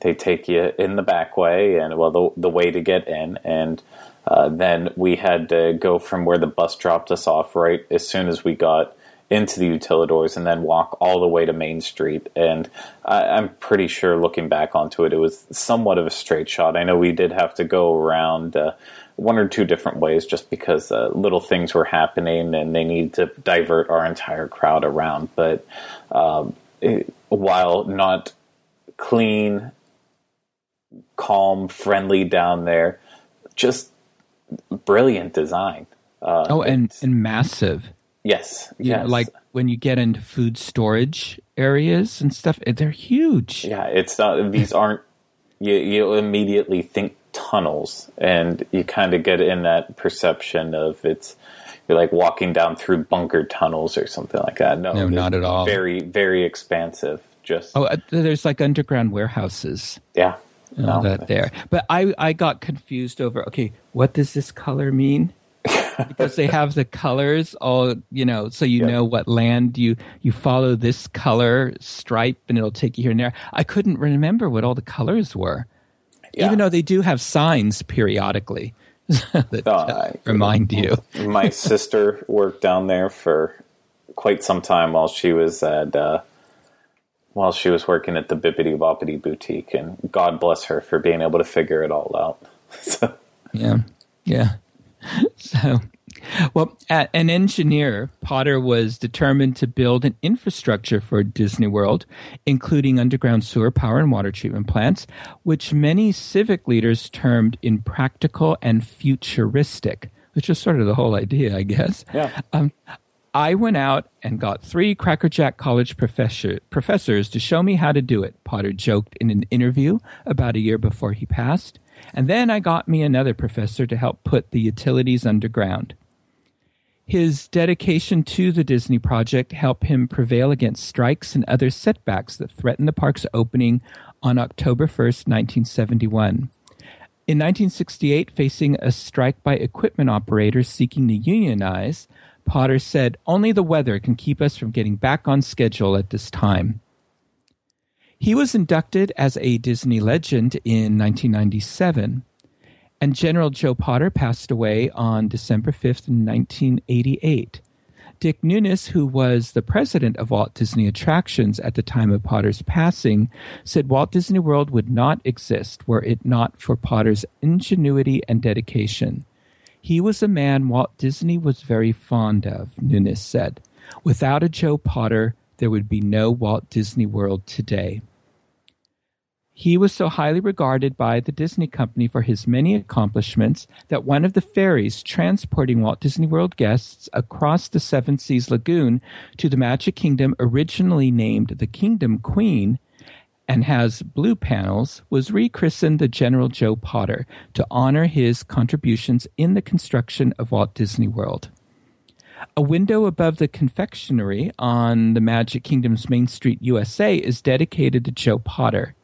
they take you in the back way and well the the way to get in and uh, then we had to go from where the bus dropped us off right as soon as we got into the utilidors and then walk all the way to Main Street. And I, am pretty sure, looking back onto it, it was somewhat of a straight shot. I know we did have to go around uh, one or two different ways just because uh, little things were happening and they needed to divert our entire crowd around. But um, it, while not clean, calm, friendly down there, just brilliant design. Uh, oh, and, and massive. Yes. Yeah, yes. like when you get into food storage areas and stuff, they're huge. Yeah, it's not. These aren't. You you immediately think tunnels, and you kind of get in that perception of it's. You're like walking down through bunker tunnels or something like that. No, no not at all. Very very expansive. Just oh, uh, there's like underground warehouses. Yeah. All no. that there, but I I got confused over. Okay, what does this color mean? Because they have the colors all you know so you know what land you you follow this color stripe and it'll take you here and there i couldn't remember what all the colors were yeah. even though they do have signs periodically that uh, remind you my sister worked down there for quite some time while she was at uh, while she was working at the Bibbidi Bobbidi Boutique, and God bless her for being able to figure it all out. so. Yeah, yeah. So, well, an engineer, Potter was determined to build an infrastructure for Disney World, including underground sewer power and water treatment plants, which many civic leaders termed impractical and futuristic, which is sort of the whole idea, I guess. Yeah. Um, I went out and got three Crackerjack College professor, professors to show me how to do it, Potter joked in an interview about a year before he passed. And then I got me another professor to help put the utilities underground. His dedication to the Disney project helped him prevail against strikes and other setbacks that threatened the park's opening on October 1st, 1971. In 1968, facing a strike by equipment operators seeking to unionize, Potter said, Only the weather can keep us from getting back on schedule at this time. He was inducted as a Disney legend in 1997, and General Joe Potter passed away on December 5th, 1988. Dick Nunis, who was the president of Walt Disney Attractions at the time of Potter's passing, said Walt Disney World would not exist were it not for Potter's ingenuity and dedication. He was a man Walt Disney was very fond of, Nunis said. Without a Joe Potter, there would be no Walt Disney World today. He was so highly regarded by the Disney Company for his many accomplishments that one of the ferries transporting Walt Disney World guests across the Seven Seas Lagoon to the Magic Kingdom, originally named the Kingdom Queen, and has blue panels, was rechristened the General Joe Potter to honor his contributions in the construction of Walt Disney World. A window above the confectionery on the Magic Kingdom's Main Street, USA, is dedicated to Joe Potter.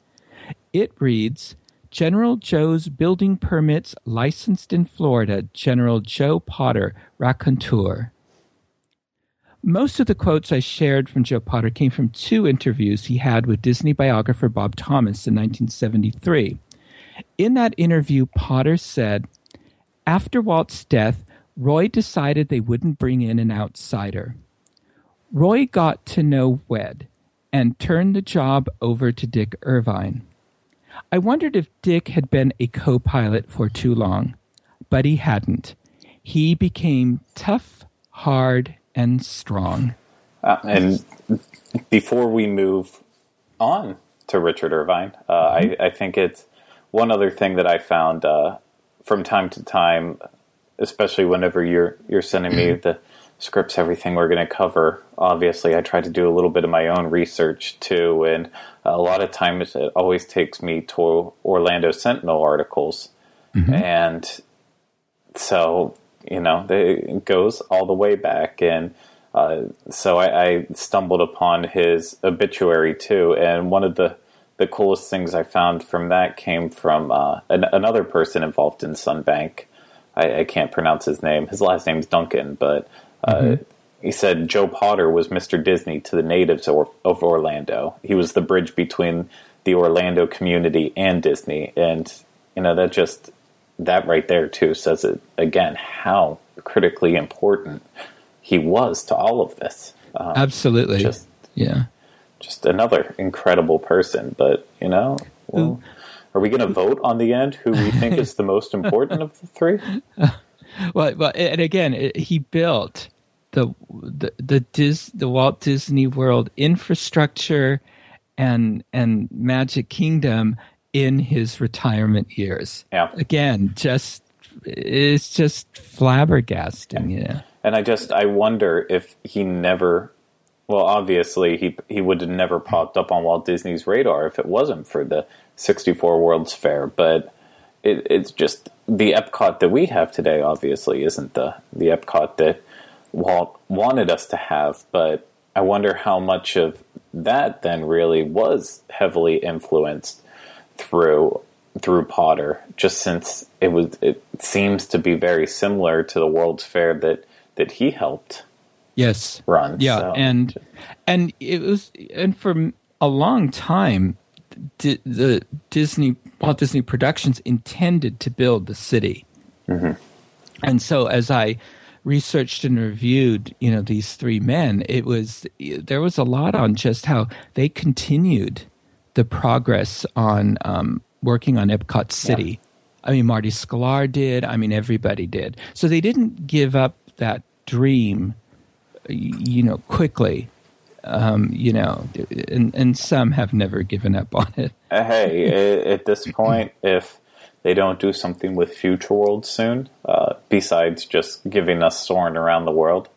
It reads General Joe's building permits licensed in Florida, General Joe Potter, raconteur. Most of the quotes I shared from Joe Potter came from two interviews he had with Disney biographer Bob Thomas in 1973. In that interview, Potter said, After Walt's death, Roy decided they wouldn't bring in an outsider. Roy got to know WED and turned the job over to Dick Irvine. I wondered if Dick had been a co pilot for too long, but he hadn't. He became tough, hard, and strong. Uh, and before we move on to Richard Irvine, uh, mm-hmm. I, I, think it's one other thing that I found uh, from time to time, especially whenever you're you're sending me the scripts, everything we're going to cover. Obviously, I try to do a little bit of my own research too, and a lot of times it always takes me to Orlando Sentinel articles, mm-hmm. and so you know, it goes all the way back. And uh, so I, I, stumbled upon his obituary too. And one of the, the coolest things I found from that came from uh, an, another person involved in Sunbank. I, I, can't pronounce his name. His last name is Duncan, but uh, mm-hmm. he said Joe Potter was Mr. Disney to the natives of, of Orlando. He was the bridge between the Orlando community and Disney. And, you know, that just that right there too says it again how critically important he was to all of this. Um, Absolutely. Just yeah. Just another incredible person, but you know, well, are we going to vote on the end who we think is the most important of the three? well, well, and again, it, he built the the the, Dis, the Walt Disney World infrastructure and and Magic Kingdom in his retirement years. Yeah. Again, just it's just flabbergasting. Yeah. And I just I wonder if he never well, obviously he he would have never popped up on Walt Disney's radar if it wasn't for the 64 World's Fair, but it, it's just the Epcot that we have today obviously isn't the the Epcot that Walt wanted us to have, but I wonder how much of that then really was heavily influenced through through Potter, just since it was it seems to be very similar to the World's Fair that that he helped. Yes. Run. Yeah, so. and and it was and for a long time, the Disney Walt Disney Productions intended to build the city, mm-hmm. and so as I researched and reviewed, you know, these three men, it was there was a lot on just how they continued the progress on um, working on Epcot City. Yeah. I mean, Marty Sklar did. I mean, everybody did. So they didn't give up that dream, you know, quickly. Um, you know, and, and some have never given up on it. hey, at this point, if they don't do something with Future World soon, uh, besides just giving us Soarin' around the world,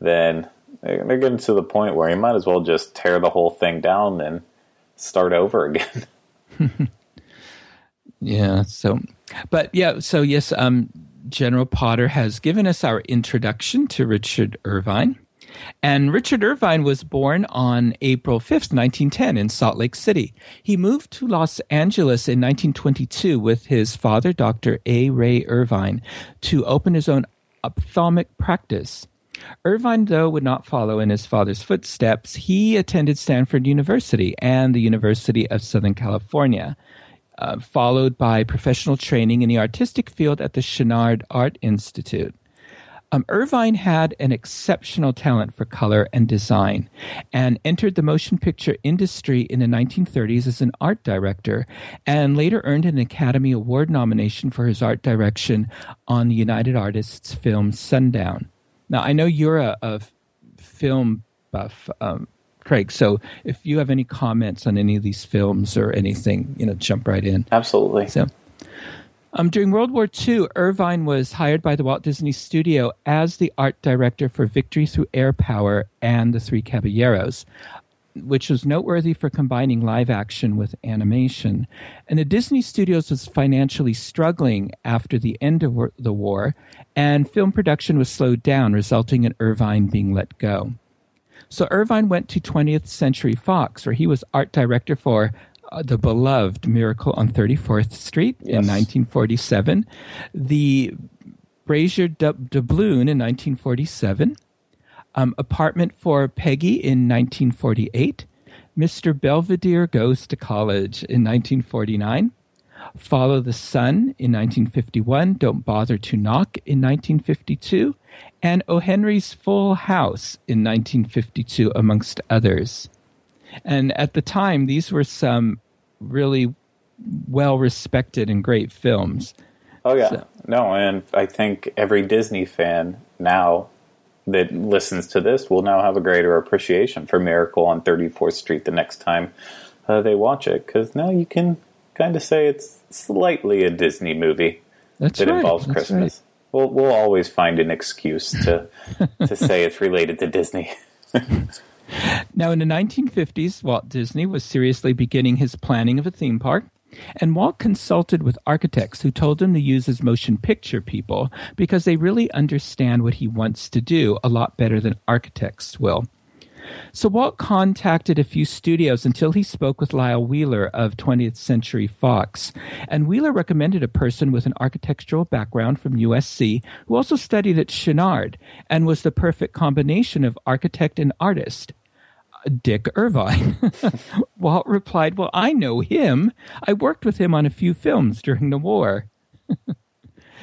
then they're getting to the point where you might as well just tear the whole thing down and start over again. yeah. So, but yeah. So yes, um, General Potter has given us our introduction to Richard Irvine. And Richard Irvine was born on April 5th, 1910, in Salt Lake City. He moved to Los Angeles in 1922 with his father, Dr. A. Ray Irvine, to open his own ophthalmic practice. Irvine, though, would not follow in his father's footsteps. He attended Stanford University and the University of Southern California, uh, followed by professional training in the artistic field at the Chouinard Art Institute. Um, Irvine had an exceptional talent for color and design and entered the motion picture industry in the 1930s as an art director and later earned an Academy Award nomination for his art direction on the United Artists film Sundown. Now, I know you're a, a film buff, um, Craig. So if you have any comments on any of these films or anything, you know, jump right in. Absolutely. So um, during World War II, Irvine was hired by the Walt Disney Studio as the art director for Victory Through Air Power and The Three Caballeros, which was noteworthy for combining live action with animation. And the Disney Studios was financially struggling after the end of the war, and film production was slowed down, resulting in Irvine being let go. So Irvine went to 20th Century Fox, where he was art director for uh, the beloved Miracle on 34th Street yes. in 1947, the Brasher Doubloon in 1947, um, Apartment for Peggy in 1948, Mr. Belvedere Goes to College in 1949, Follow the Sun in 1951, Don't Bother to Knock in 1952, and O. Henry's Full House in 1952, amongst others. And at the time, these were some really well respected and great films. Oh yeah, so. no, and I think every Disney fan now that listens to this will now have a greater appreciation for Miracle on 34th Street the next time uh, they watch it because now you can kind of say it's slightly a Disney movie That's that right. involves That's Christmas. Right. We'll we'll always find an excuse to to say it's related to Disney. Now, in the 1950s, Walt Disney was seriously beginning his planning of a theme park, and Walt consulted with architects who told him to use his motion picture people because they really understand what he wants to do a lot better than architects will. So Walt contacted a few studios until he spoke with Lyle Wheeler of 20th Century Fox. And Wheeler recommended a person with an architectural background from USC who also studied at Chouinard and was the perfect combination of architect and artist. Dick Irvine. Walt replied, Well, I know him. I worked with him on a few films during the war.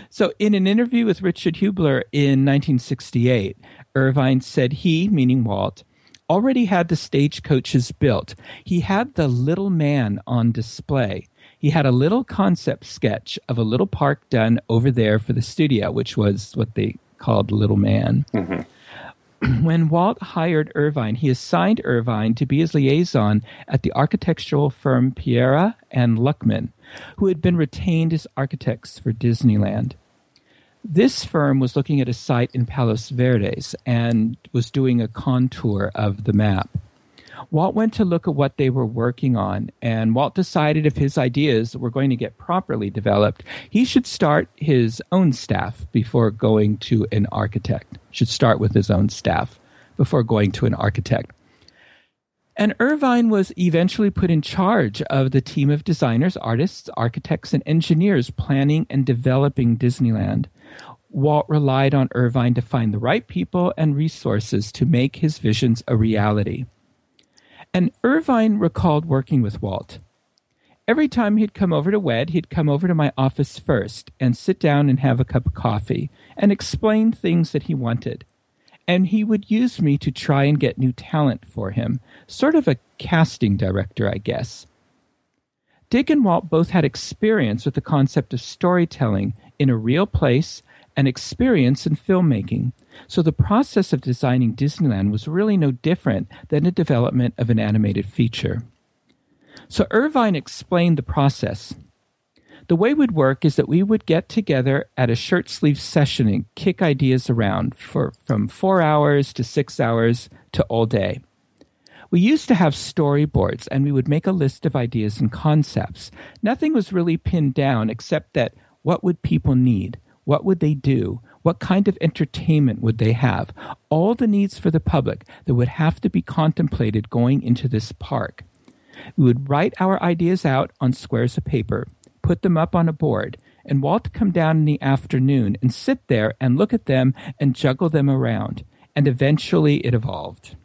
so, in an interview with Richard Hubler in 1968, Irvine said he, meaning Walt, already had the stagecoaches built. He had the little man on display. He had a little concept sketch of a little park done over there for the studio, which was what they called Little Man. Mm-hmm. When Walt hired Irvine, he assigned Irvine to be his liaison at the architectural firm Pereira and Luckman, who had been retained as architects for Disneyland. This firm was looking at a site in Palos Verdes and was doing a contour of the map. Walt went to look at what they were working on, and Walt decided if his ideas were going to get properly developed, he should start his own staff before going to an architect. Should start with his own staff before going to an architect. And Irvine was eventually put in charge of the team of designers, artists, architects, and engineers planning and developing Disneyland. Walt relied on Irvine to find the right people and resources to make his visions a reality. And Irvine recalled working with Walt. Every time he'd come over to WED, he'd come over to my office first and sit down and have a cup of coffee and explain things that he wanted. And he would use me to try and get new talent for him, sort of a casting director, I guess. Dick and Walt both had experience with the concept of storytelling in a real place and experience in filmmaking, so the process of designing Disneyland was really no different than the development of an animated feature. So Irvine explained the process. The way would work is that we would get together at a shirt sleeve session and kick ideas around for from four hours to six hours to all day. We used to have storyboards and we would make a list of ideas and concepts. Nothing was really pinned down except that what would people need? What would they do? What kind of entertainment would they have? All the needs for the public that would have to be contemplated going into this park. We would write our ideas out on squares of paper, put them up on a board, and Walt come down in the afternoon and sit there and look at them and juggle them around. And eventually it evolved.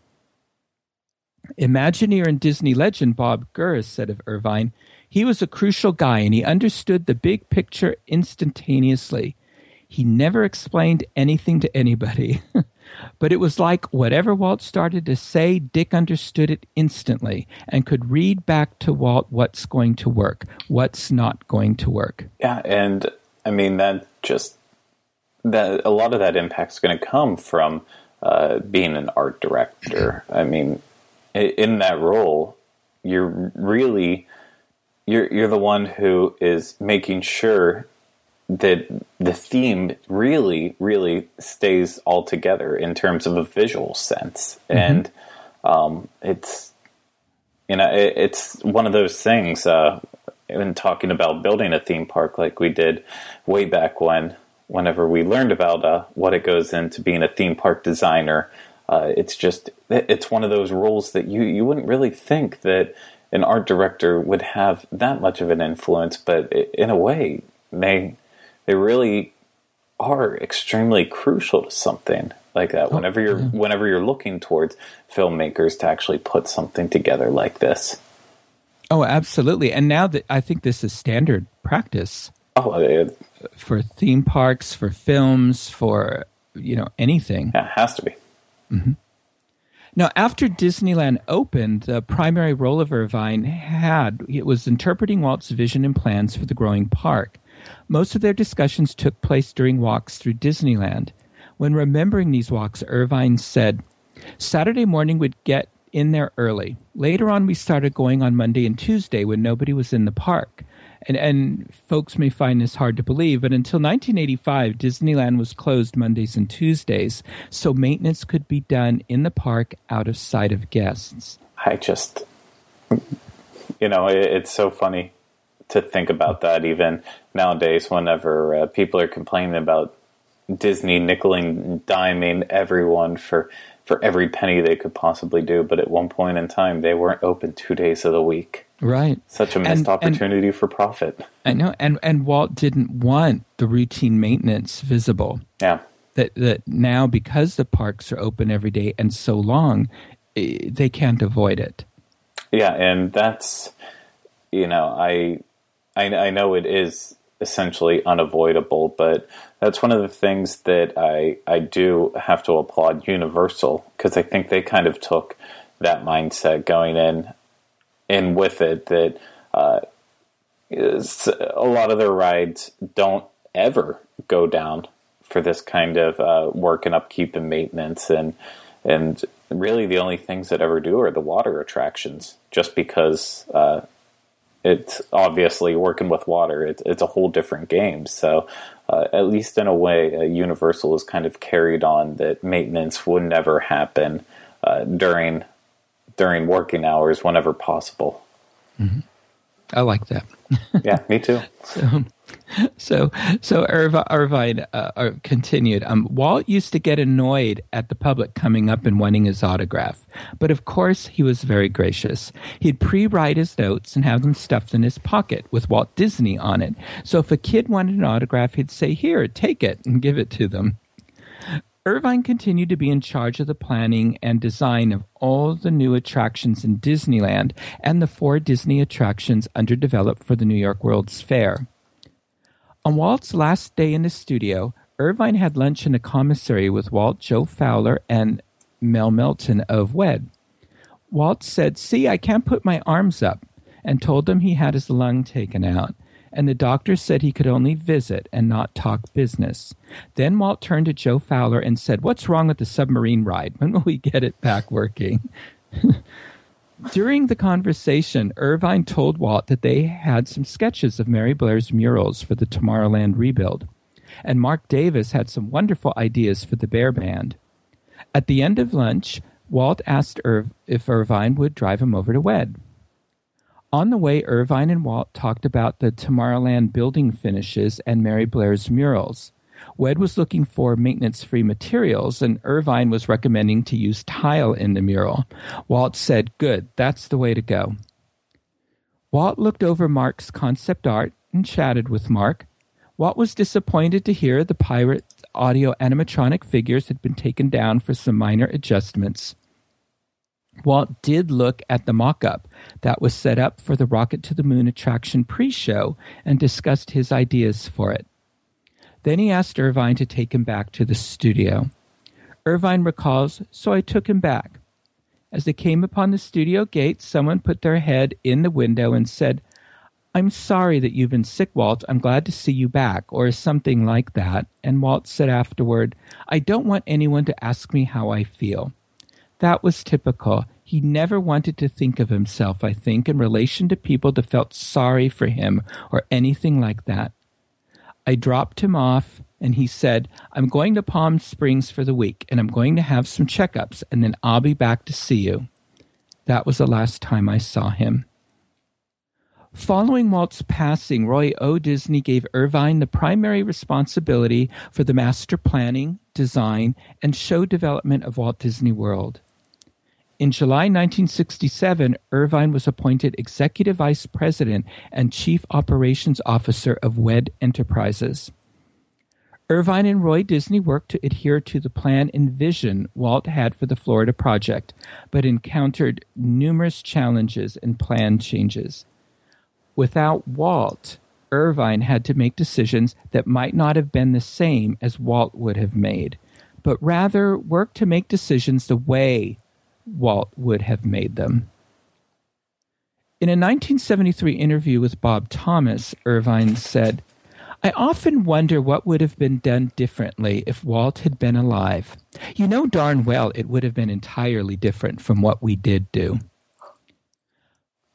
Imagineer and Disney legend Bob Gurr said of Irvine, he was a crucial guy and he understood the big picture instantaneously. He never explained anything to anybody. But it was like whatever Walt started to say, Dick understood it instantly and could read back to Walt what's going to work, what's not going to work. Yeah, and I mean that just that a lot of that impact is going to come from uh, being an art director. I mean, in that role, you're really you're you're the one who is making sure that the theme really, really stays all together in terms of a visual sense, mm-hmm. and um, it's you know it, it's one of those things. Uh, in talking about building a theme park, like we did way back when, whenever we learned about uh, what it goes into being a theme park designer, uh, it's just it's one of those roles that you you wouldn't really think that an art director would have that much of an influence, but in a way, they they really are extremely crucial to something like that. Oh, whenever you're whenever you're looking towards filmmakers to actually put something together like this. Oh, absolutely. And now that I think this is standard practice. Oh, it, for theme parks, for films, for you know anything. Yeah, it has to be. Mm-hmm. Now, after Disneyland opened, the primary role of Irvine had it was interpreting Walt's vision and plans for the growing park. Most of their discussions took place during walks through Disneyland. When remembering these walks, Irvine said, Saturday morning would get in there early. Later on, we started going on Monday and Tuesday when nobody was in the park. And, and folks may find this hard to believe, but until 1985, Disneyland was closed Mondays and Tuesdays, so maintenance could be done in the park out of sight of guests. I just, you know, it, it's so funny to think about that even nowadays whenever uh, people are complaining about Disney nickeling and diming everyone for for every penny they could possibly do but at one point in time they weren't open 2 days of the week. Right. Such a missed and, opportunity and, for profit. I know. And and Walt didn't want the routine maintenance visible. Yeah. That that now because the parks are open every day and so long eh, they can't avoid it. Yeah and that's you know i I, I know it is essentially unavoidable, but that's one of the things that I I do have to applaud Universal because I think they kind of took that mindset going in in with it that uh, a lot of their rides don't ever go down for this kind of uh, work and upkeep and maintenance and and really the only things that ever do are the water attractions just because uh, it's obviously working with water. It's, it's a whole different game. So, uh, at least in a way, uh, Universal is kind of carried on that maintenance would never happen uh, during during working hours whenever possible. Mm-hmm. I like that. yeah, me too. So, so so Irvine uh, uh, continued. Um, Walt used to get annoyed at the public coming up and wanting his autograph, but of course he was very gracious. He'd pre-write his notes and have them stuffed in his pocket with Walt Disney on it. So if a kid wanted an autograph, he'd say, "Here, take it," and give it to them. Irvine continued to be in charge of the planning and design of all the new attractions in Disneyland and the four Disney attractions underdeveloped for the New York World's Fair. On Walt's last day in the studio, Irvine had lunch in the commissary with Walt, Joe Fowler, and Mel Melton of WED. Walt said, See, I can't put my arms up, and told him he had his lung taken out and the doctor said he could only visit and not talk business. Then Walt turned to Joe Fowler and said, What's wrong with the submarine ride? When will we get it back working? During the conversation, Irvine told Walt that they had some sketches of Mary Blair's murals for the Tomorrowland rebuild, and Marc Davis had some wonderful ideas for the Bear Band. At the end of lunch, Walt asked Irv if Irvine would drive him over to WED. On the way, Irvine and Walt talked about the Tomorrowland building finishes and Mary Blair's murals. WED was looking for maintenance free materials, and Irvine was recommending to use tile in the mural. Walt said, Good, that's the way to go. Walt looked over Marc's concept art and chatted with Marc. Walt was disappointed to hear the pirate audio animatronic figures had been taken down for some minor adjustments. Walt did look at the mock up that was set up for the Rocket to the Moon attraction pre show and discussed his ideas for it. Then he asked Irvine to take him back to the studio. Irvine recalls, so I took him back. As they came upon the studio gate, someone put their head in the window and said, I'm sorry that you've been sick, Walt. I'm glad to see you back, or something like that. And Walt said afterward, I don't want anyone to ask me how I feel. That was typical. He never wanted to think of himself, I think, in relation to people that felt sorry for him or anything like that. I dropped him off and he said, I'm going to Palm Springs for the week and I'm going to have some checkups and then I'll be back to see you. That was the last time I saw him. Following Walt's passing, Roy O. Disney gave Irvine the primary responsibility for the master planning, design, and show development of Walt Disney World. In July 1967, Irvine was appointed Executive Vice President and Chief Operations Officer of WED Enterprises. Irvine and Roy Disney worked to adhere to the plan and vision Walt had for the Florida project, but encountered numerous challenges and plan changes. Without Walt, Irvine had to make decisions that might not have been the same as Walt would have made, but rather work to make decisions the way Walt would have made them. In a 1973 interview with Bob Thomas, Irvine said, I often wonder what would have been done differently if Walt had been alive. You know darn well it would have been entirely different from what we did do.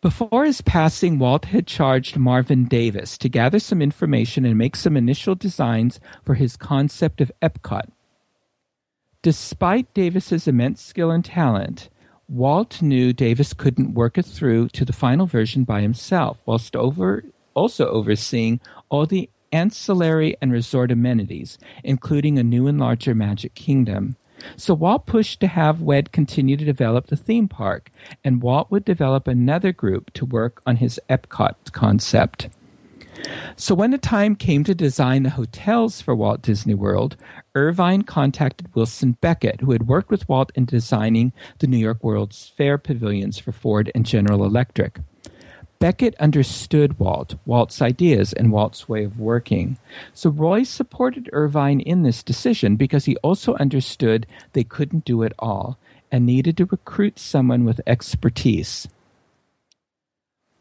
Before his passing, Walt had charged Marvin Davis to gather some information and make some initial designs for his concept of Epcot, Despite Davis's immense skill and talent, Walt knew Davis couldn't work it through to the final version by himself, whilst over, also overseeing all the ancillary and resort amenities, including a new and larger Magic Kingdom. So Walt pushed to have WED continue to develop the theme park, and Walt would develop another group to work on his Epcot concept. So when the time came to design the hotels for Walt Disney World, Irvine contacted Welton Becket, who had worked with Walt in designing the New York World's Fair pavilions for Ford and General Electric. Beckett understood Walt, Walt's ideas, and Walt's way of working. So Roy supported Irvine in this decision because he also understood they couldn't do it all and needed to recruit someone with expertise.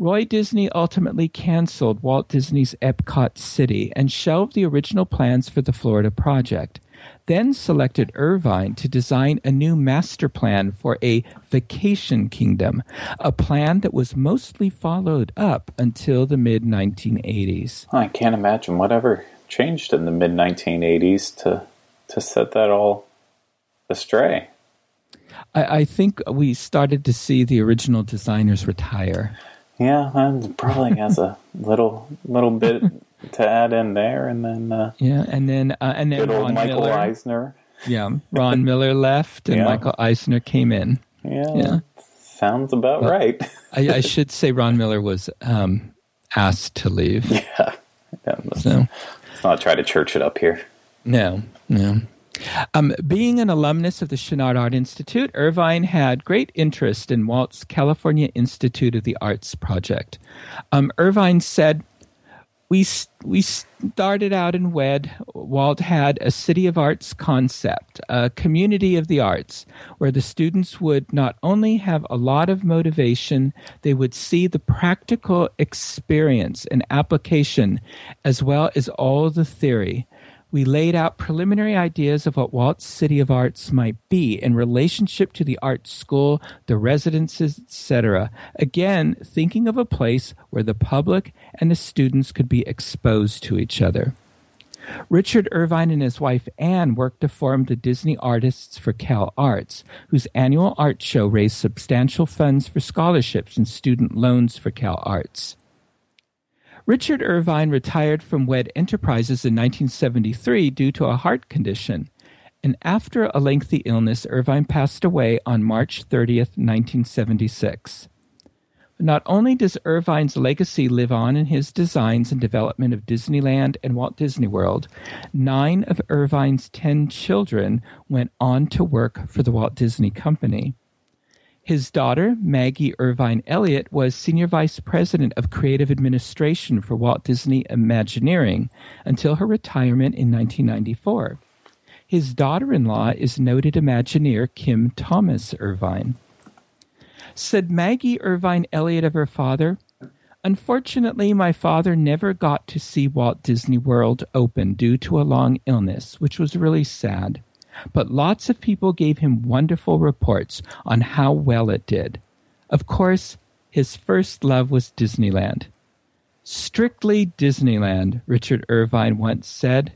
Roy Disney ultimately canceled Walt Disney's Epcot City and shelved the original plans for the Florida project, then selected Irvine to design a new master plan for a vacation kingdom, a plan that was mostly followed up until the mid 1980s. I can't imagine whatever changed in the mid 1980s to, to set that all astray. I, I think we started to see the original designers retire. Yeah, and probably has a little little bit to add in there, and then uh, yeah, and then uh, and then good Ron old Michael Miller. Eisner. Yeah, Ron Miller left, and Yeah. Michael Eisner came in. Yeah, Yeah. sounds about Well, right. I, I should say Ron Miller was um, asked to leave. yeah, Yeah, let's, So let's not try to church it up here. no, no. Um, being an alumnus of the Chouinard Art Institute, Irvine had great interest in Walt's California Institute of the Arts project. Um, Irvine said, we we started out in WED. Walt had a city of arts concept, a community of the arts, where the students would not only have a lot of motivation, they would see the practical experience and application, as well as all the theory we laid out preliminary ideas of what Walt's City of Arts might be in relationship to the art school, the residences, etc. Again, thinking of a place where the public and the students could be exposed to each other. Richard Irvine and his wife Anne worked to form the Disney Artists for Cal Arts, whose annual art show raised substantial funds for scholarships and student loans for Cal Arts. Richard Irvine retired from WED Enterprises in 1973 due to a heart condition, and after a lengthy illness, Irvine passed away on March 30th, 1976. Not only does Irvine's legacy live on in his designs and development of Disneyland and Walt Disney World, nine of Irvine's ten children went on to work for the Walt Disney Company. His daughter, Maggie Irvine Elliott, was Senior Vice President of Creative Administration for Walt Disney Imagineering until her retirement in 1994. His daughter in law is noted Imagineer Kim Thomas Irvine. Said Maggie Irvine Elliott of her father, Unfortunately, my father never got to see Walt Disney World open due to a long illness, which was really sad but lots of people gave him wonderful reports on how well it did. Of course, his first love was Disneyland. Strictly Disneyland, Richard Irvine once said.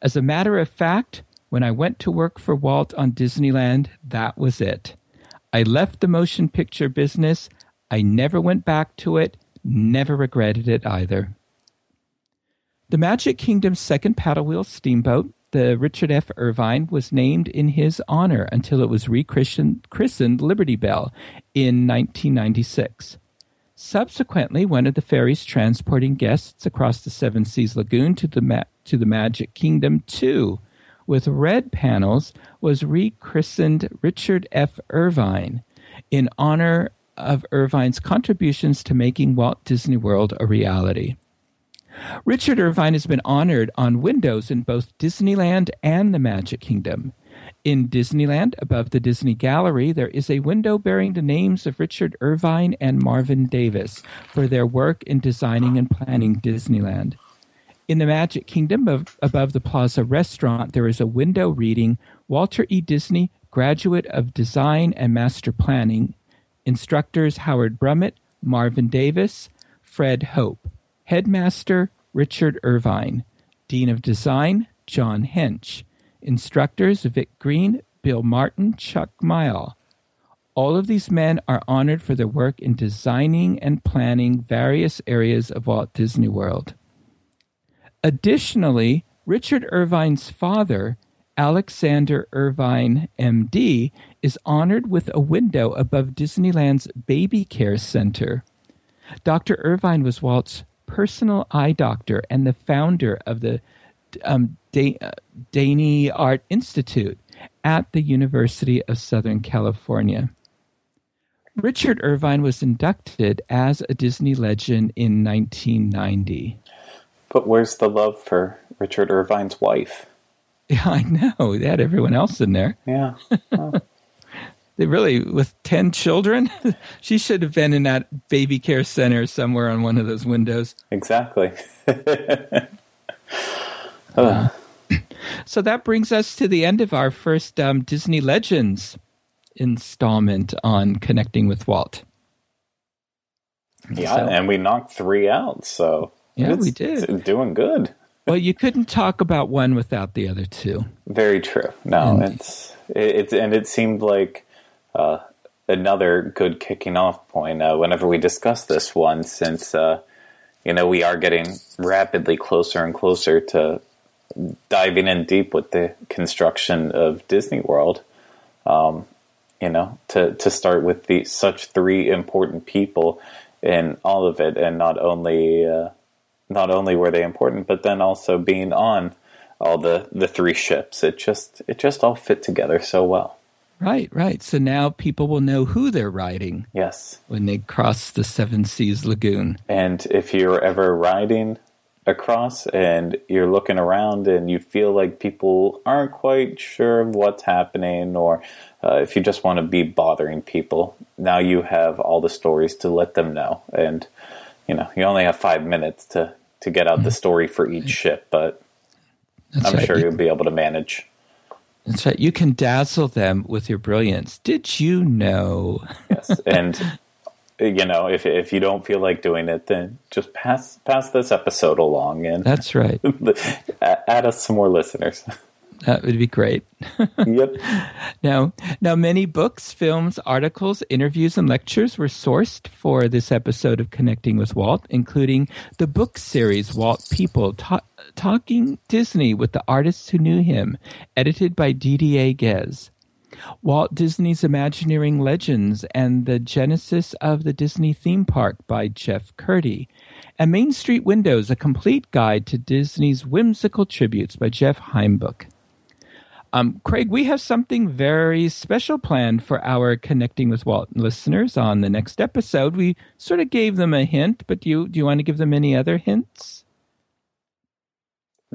As a matter of fact, when I went to work for Walt on Disneyland, that was it. I left the motion picture business. I never went back to it, never regretted it either. The Magic Kingdom's second paddle wheel steamboat the Richard F. Irvine was named in his honor until it was rechristened Liberty Belle in 1996. Subsequently, one of the ferries transporting guests across the Seven Seas Lagoon to the, Ma- to the Magic Kingdom, too, with red panels, was rechristened Richard F. Irvine in honor of Irvine's contributions to making Walt Disney World a reality. Richard Irvine has been honored on windows in both Disneyland and the Magic Kingdom. In Disneyland, above the Disney Gallery, there is a window bearing the names of Richard Irvine and Marvin Davis for their work in designing and planning Disneyland. In the Magic Kingdom, of, above the Plaza Restaurant, there is a window reading Walter E. Disney, graduate of Design and Master Planning. Instructors Howard Brummett, Marvin Davis, Fred Hope. Headmaster Richard Irvine, Dean of Design John Hench, instructors Vic Green, Bill Martin, Chuck Myall. All of these men are honored for their work in designing and planning various areas of Walt Disney World. Additionally, Richard Irvine's father, Alexander Irvine, MD, is honored with a window above Disneyland's Baby Care Center. Dr. Irvine was Walt's personal eye doctor and the founder of the um, uh, Art Institute at the University of Southern California. Richard Irvine was inducted as a Disney legend in 1990. But where's the love for Richard Irvine's wife? Yeah, I know. They had everyone else in there. Yeah. they really with 10 children? She should have been in that baby care center somewhere on one of those windows. Exactly. Uh, so that brings us to the end of our first um, disney legends installment on connecting with walt. Yeah so, and we knocked three out so yeah we did. doing good. Well you couldn't talk about one without the other two. Very true. No and, it's it's and it seemed like uh, another good kicking off point uh, whenever we discuss this one, since uh, you know we are getting rapidly closer and closer to diving in deep with the construction of Disney World. Um, you know, to to start with the such three important people in all of it, and not only uh, not only were they important, but then also being on all the the three ships. It just it just all fit together so well. Right, right. So now people will know who they're riding. Yes. When they cross the Seven Seas Lagoon. And if you're ever riding across and you're looking around and you feel like people aren't quite sure of what's happening or uh, if you just want to be bothering people, now you have all the stories to let them know. And, you know, you only have five minutes to, to get out the story for each ship, but That's I'm right. sure you'll be able to manage. That's right. You can dazzle them with your brilliance. Did you know? yes. And, you know, if, if you don't feel like doing it, then just pass, pass this episode along and that's right. add us some more listeners. That would be great. yep. Now, now, many books, films, articles, interviews, and lectures were sourced for this episode of Connecting with Walt, including the book series Walt People Ta- Talking Disney with the Artists Who Knew Him, edited by Didier Ghez. Walt Disney's Imagineering Legends and the Genesis of the Disney Theme Park by Jeff Kurtti, and Main Street Windows, a complete guide to Disney's whimsical tributes by Jeff Heimbuch. Um, Craig, we have something very special planned for our Connecting with Walt listeners on the next episode. We sort of gave them a hint, but do you, do you want to give them any other hints?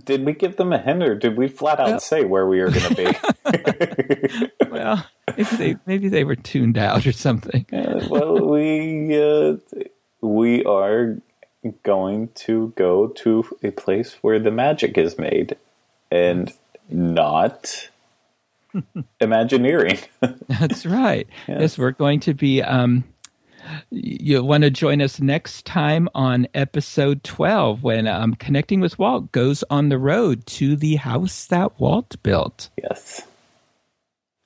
Did we give them a hint, or did we flat out well, say where we are going to be? well, maybe they maybe they were tuned out or something. Uh, well, we uh, we are going to go to a place where the magic is made, and not Imagineering. That's right. Yes. yes. we're going to be. Um, you want to join us next time on episode 12 when um, Connecting with Walt goes on the road to the house that Walt built. Yes.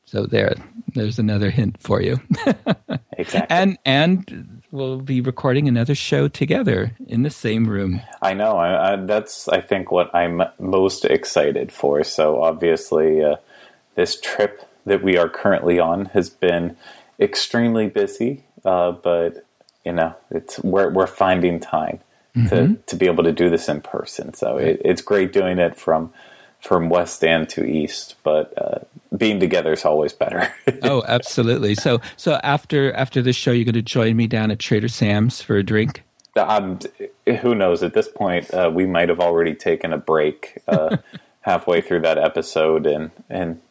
So there, there's another hint for you. exactly. And and we'll be recording another show together in the same room. I know. I, I, that's I think what I'm most excited for. So obviously, uh, this trip that we are currently on has been extremely busy, uh, but you know, it's we're we're finding time mm-hmm. to to be able to do this in person. So it, it's great doing it from from west end to east, but uh, being together is always better. oh, absolutely. So, so after after this show, you're going to join me down at Trader Sam's for a drink. Um, who knows? At this point, uh, we might have already taken a break uh, halfway through that episode and and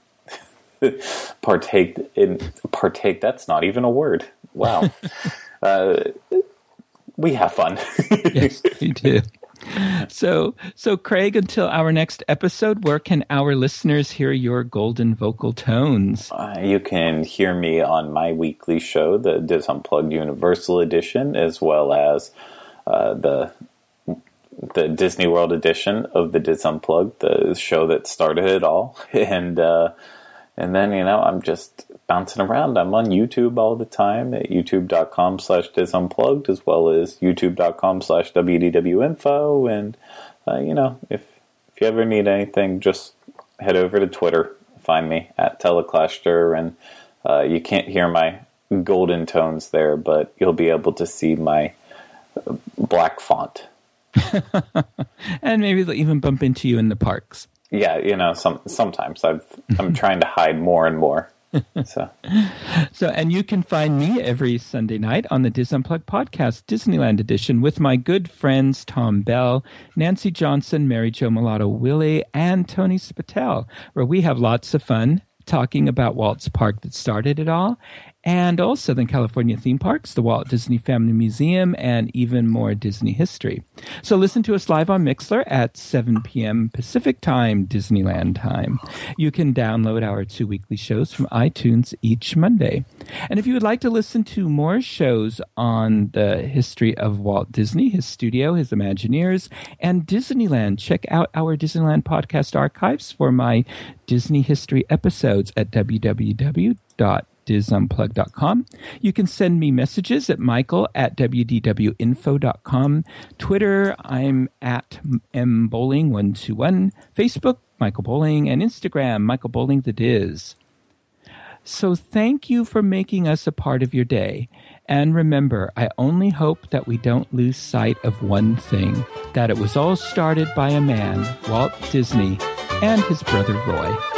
partake in partake. That's not even a word. Wow. Uh, we have fun. yes, we do. so, so Craig, until our next episode, where can our listeners hear your golden vocal tones? Uh, you can hear me on my weekly show, the Dis Unplugged Universal Edition, as well as uh, the the Disney World edition of the Dis Unplugged, the show that started it all, and uh, and then, you know, I'm just bouncing around. I'm on YouTube all the time at youtube.com slash disunplugged as well as youtube.com slash wdwinfo. And, uh, you know, if, if you ever need anything, just head over to Twitter. Find me at Teleclaster. And uh, you can't hear my golden tones there, but you'll be able to see my uh, black font. and maybe they'll even bump into you in the parks yeah, you know, some sometimes I've I'm trying to hide more and more. So, so, and you can find me every Sunday night on the Dis Unplugged podcast, Disneyland edition, with my good friends Tom Bell, Nancy Johnson, Mary Jo Mulatto Willie, and Tony Spatel, where we have lots of fun talking about Walt's park that started it all and all Southern California theme parks, the Walt Disney Family Museum, and even more Disney history. So listen to us live on Mixlr at 7 p.m. Pacific Time, Disneyland time. You can download our two weekly shows from iTunes each Monday. And if you would like to listen to more shows on the history of Walt Disney, his studio, his Imagineers, and Disneyland, check out our Disneyland podcast archives for my Disney history episodes at www disunplug.com. You can send me messages at michael at wdwinfo.com. Twitter, I'm at mbowling121. Facebook, Michael Bowling, and Instagram, Michael Bowling the Diz. So thank you for making us a part of your day. And remember, I only hope that we don't lose sight of one thing that it was all started by a man, Walt Disney, and his brother Roy.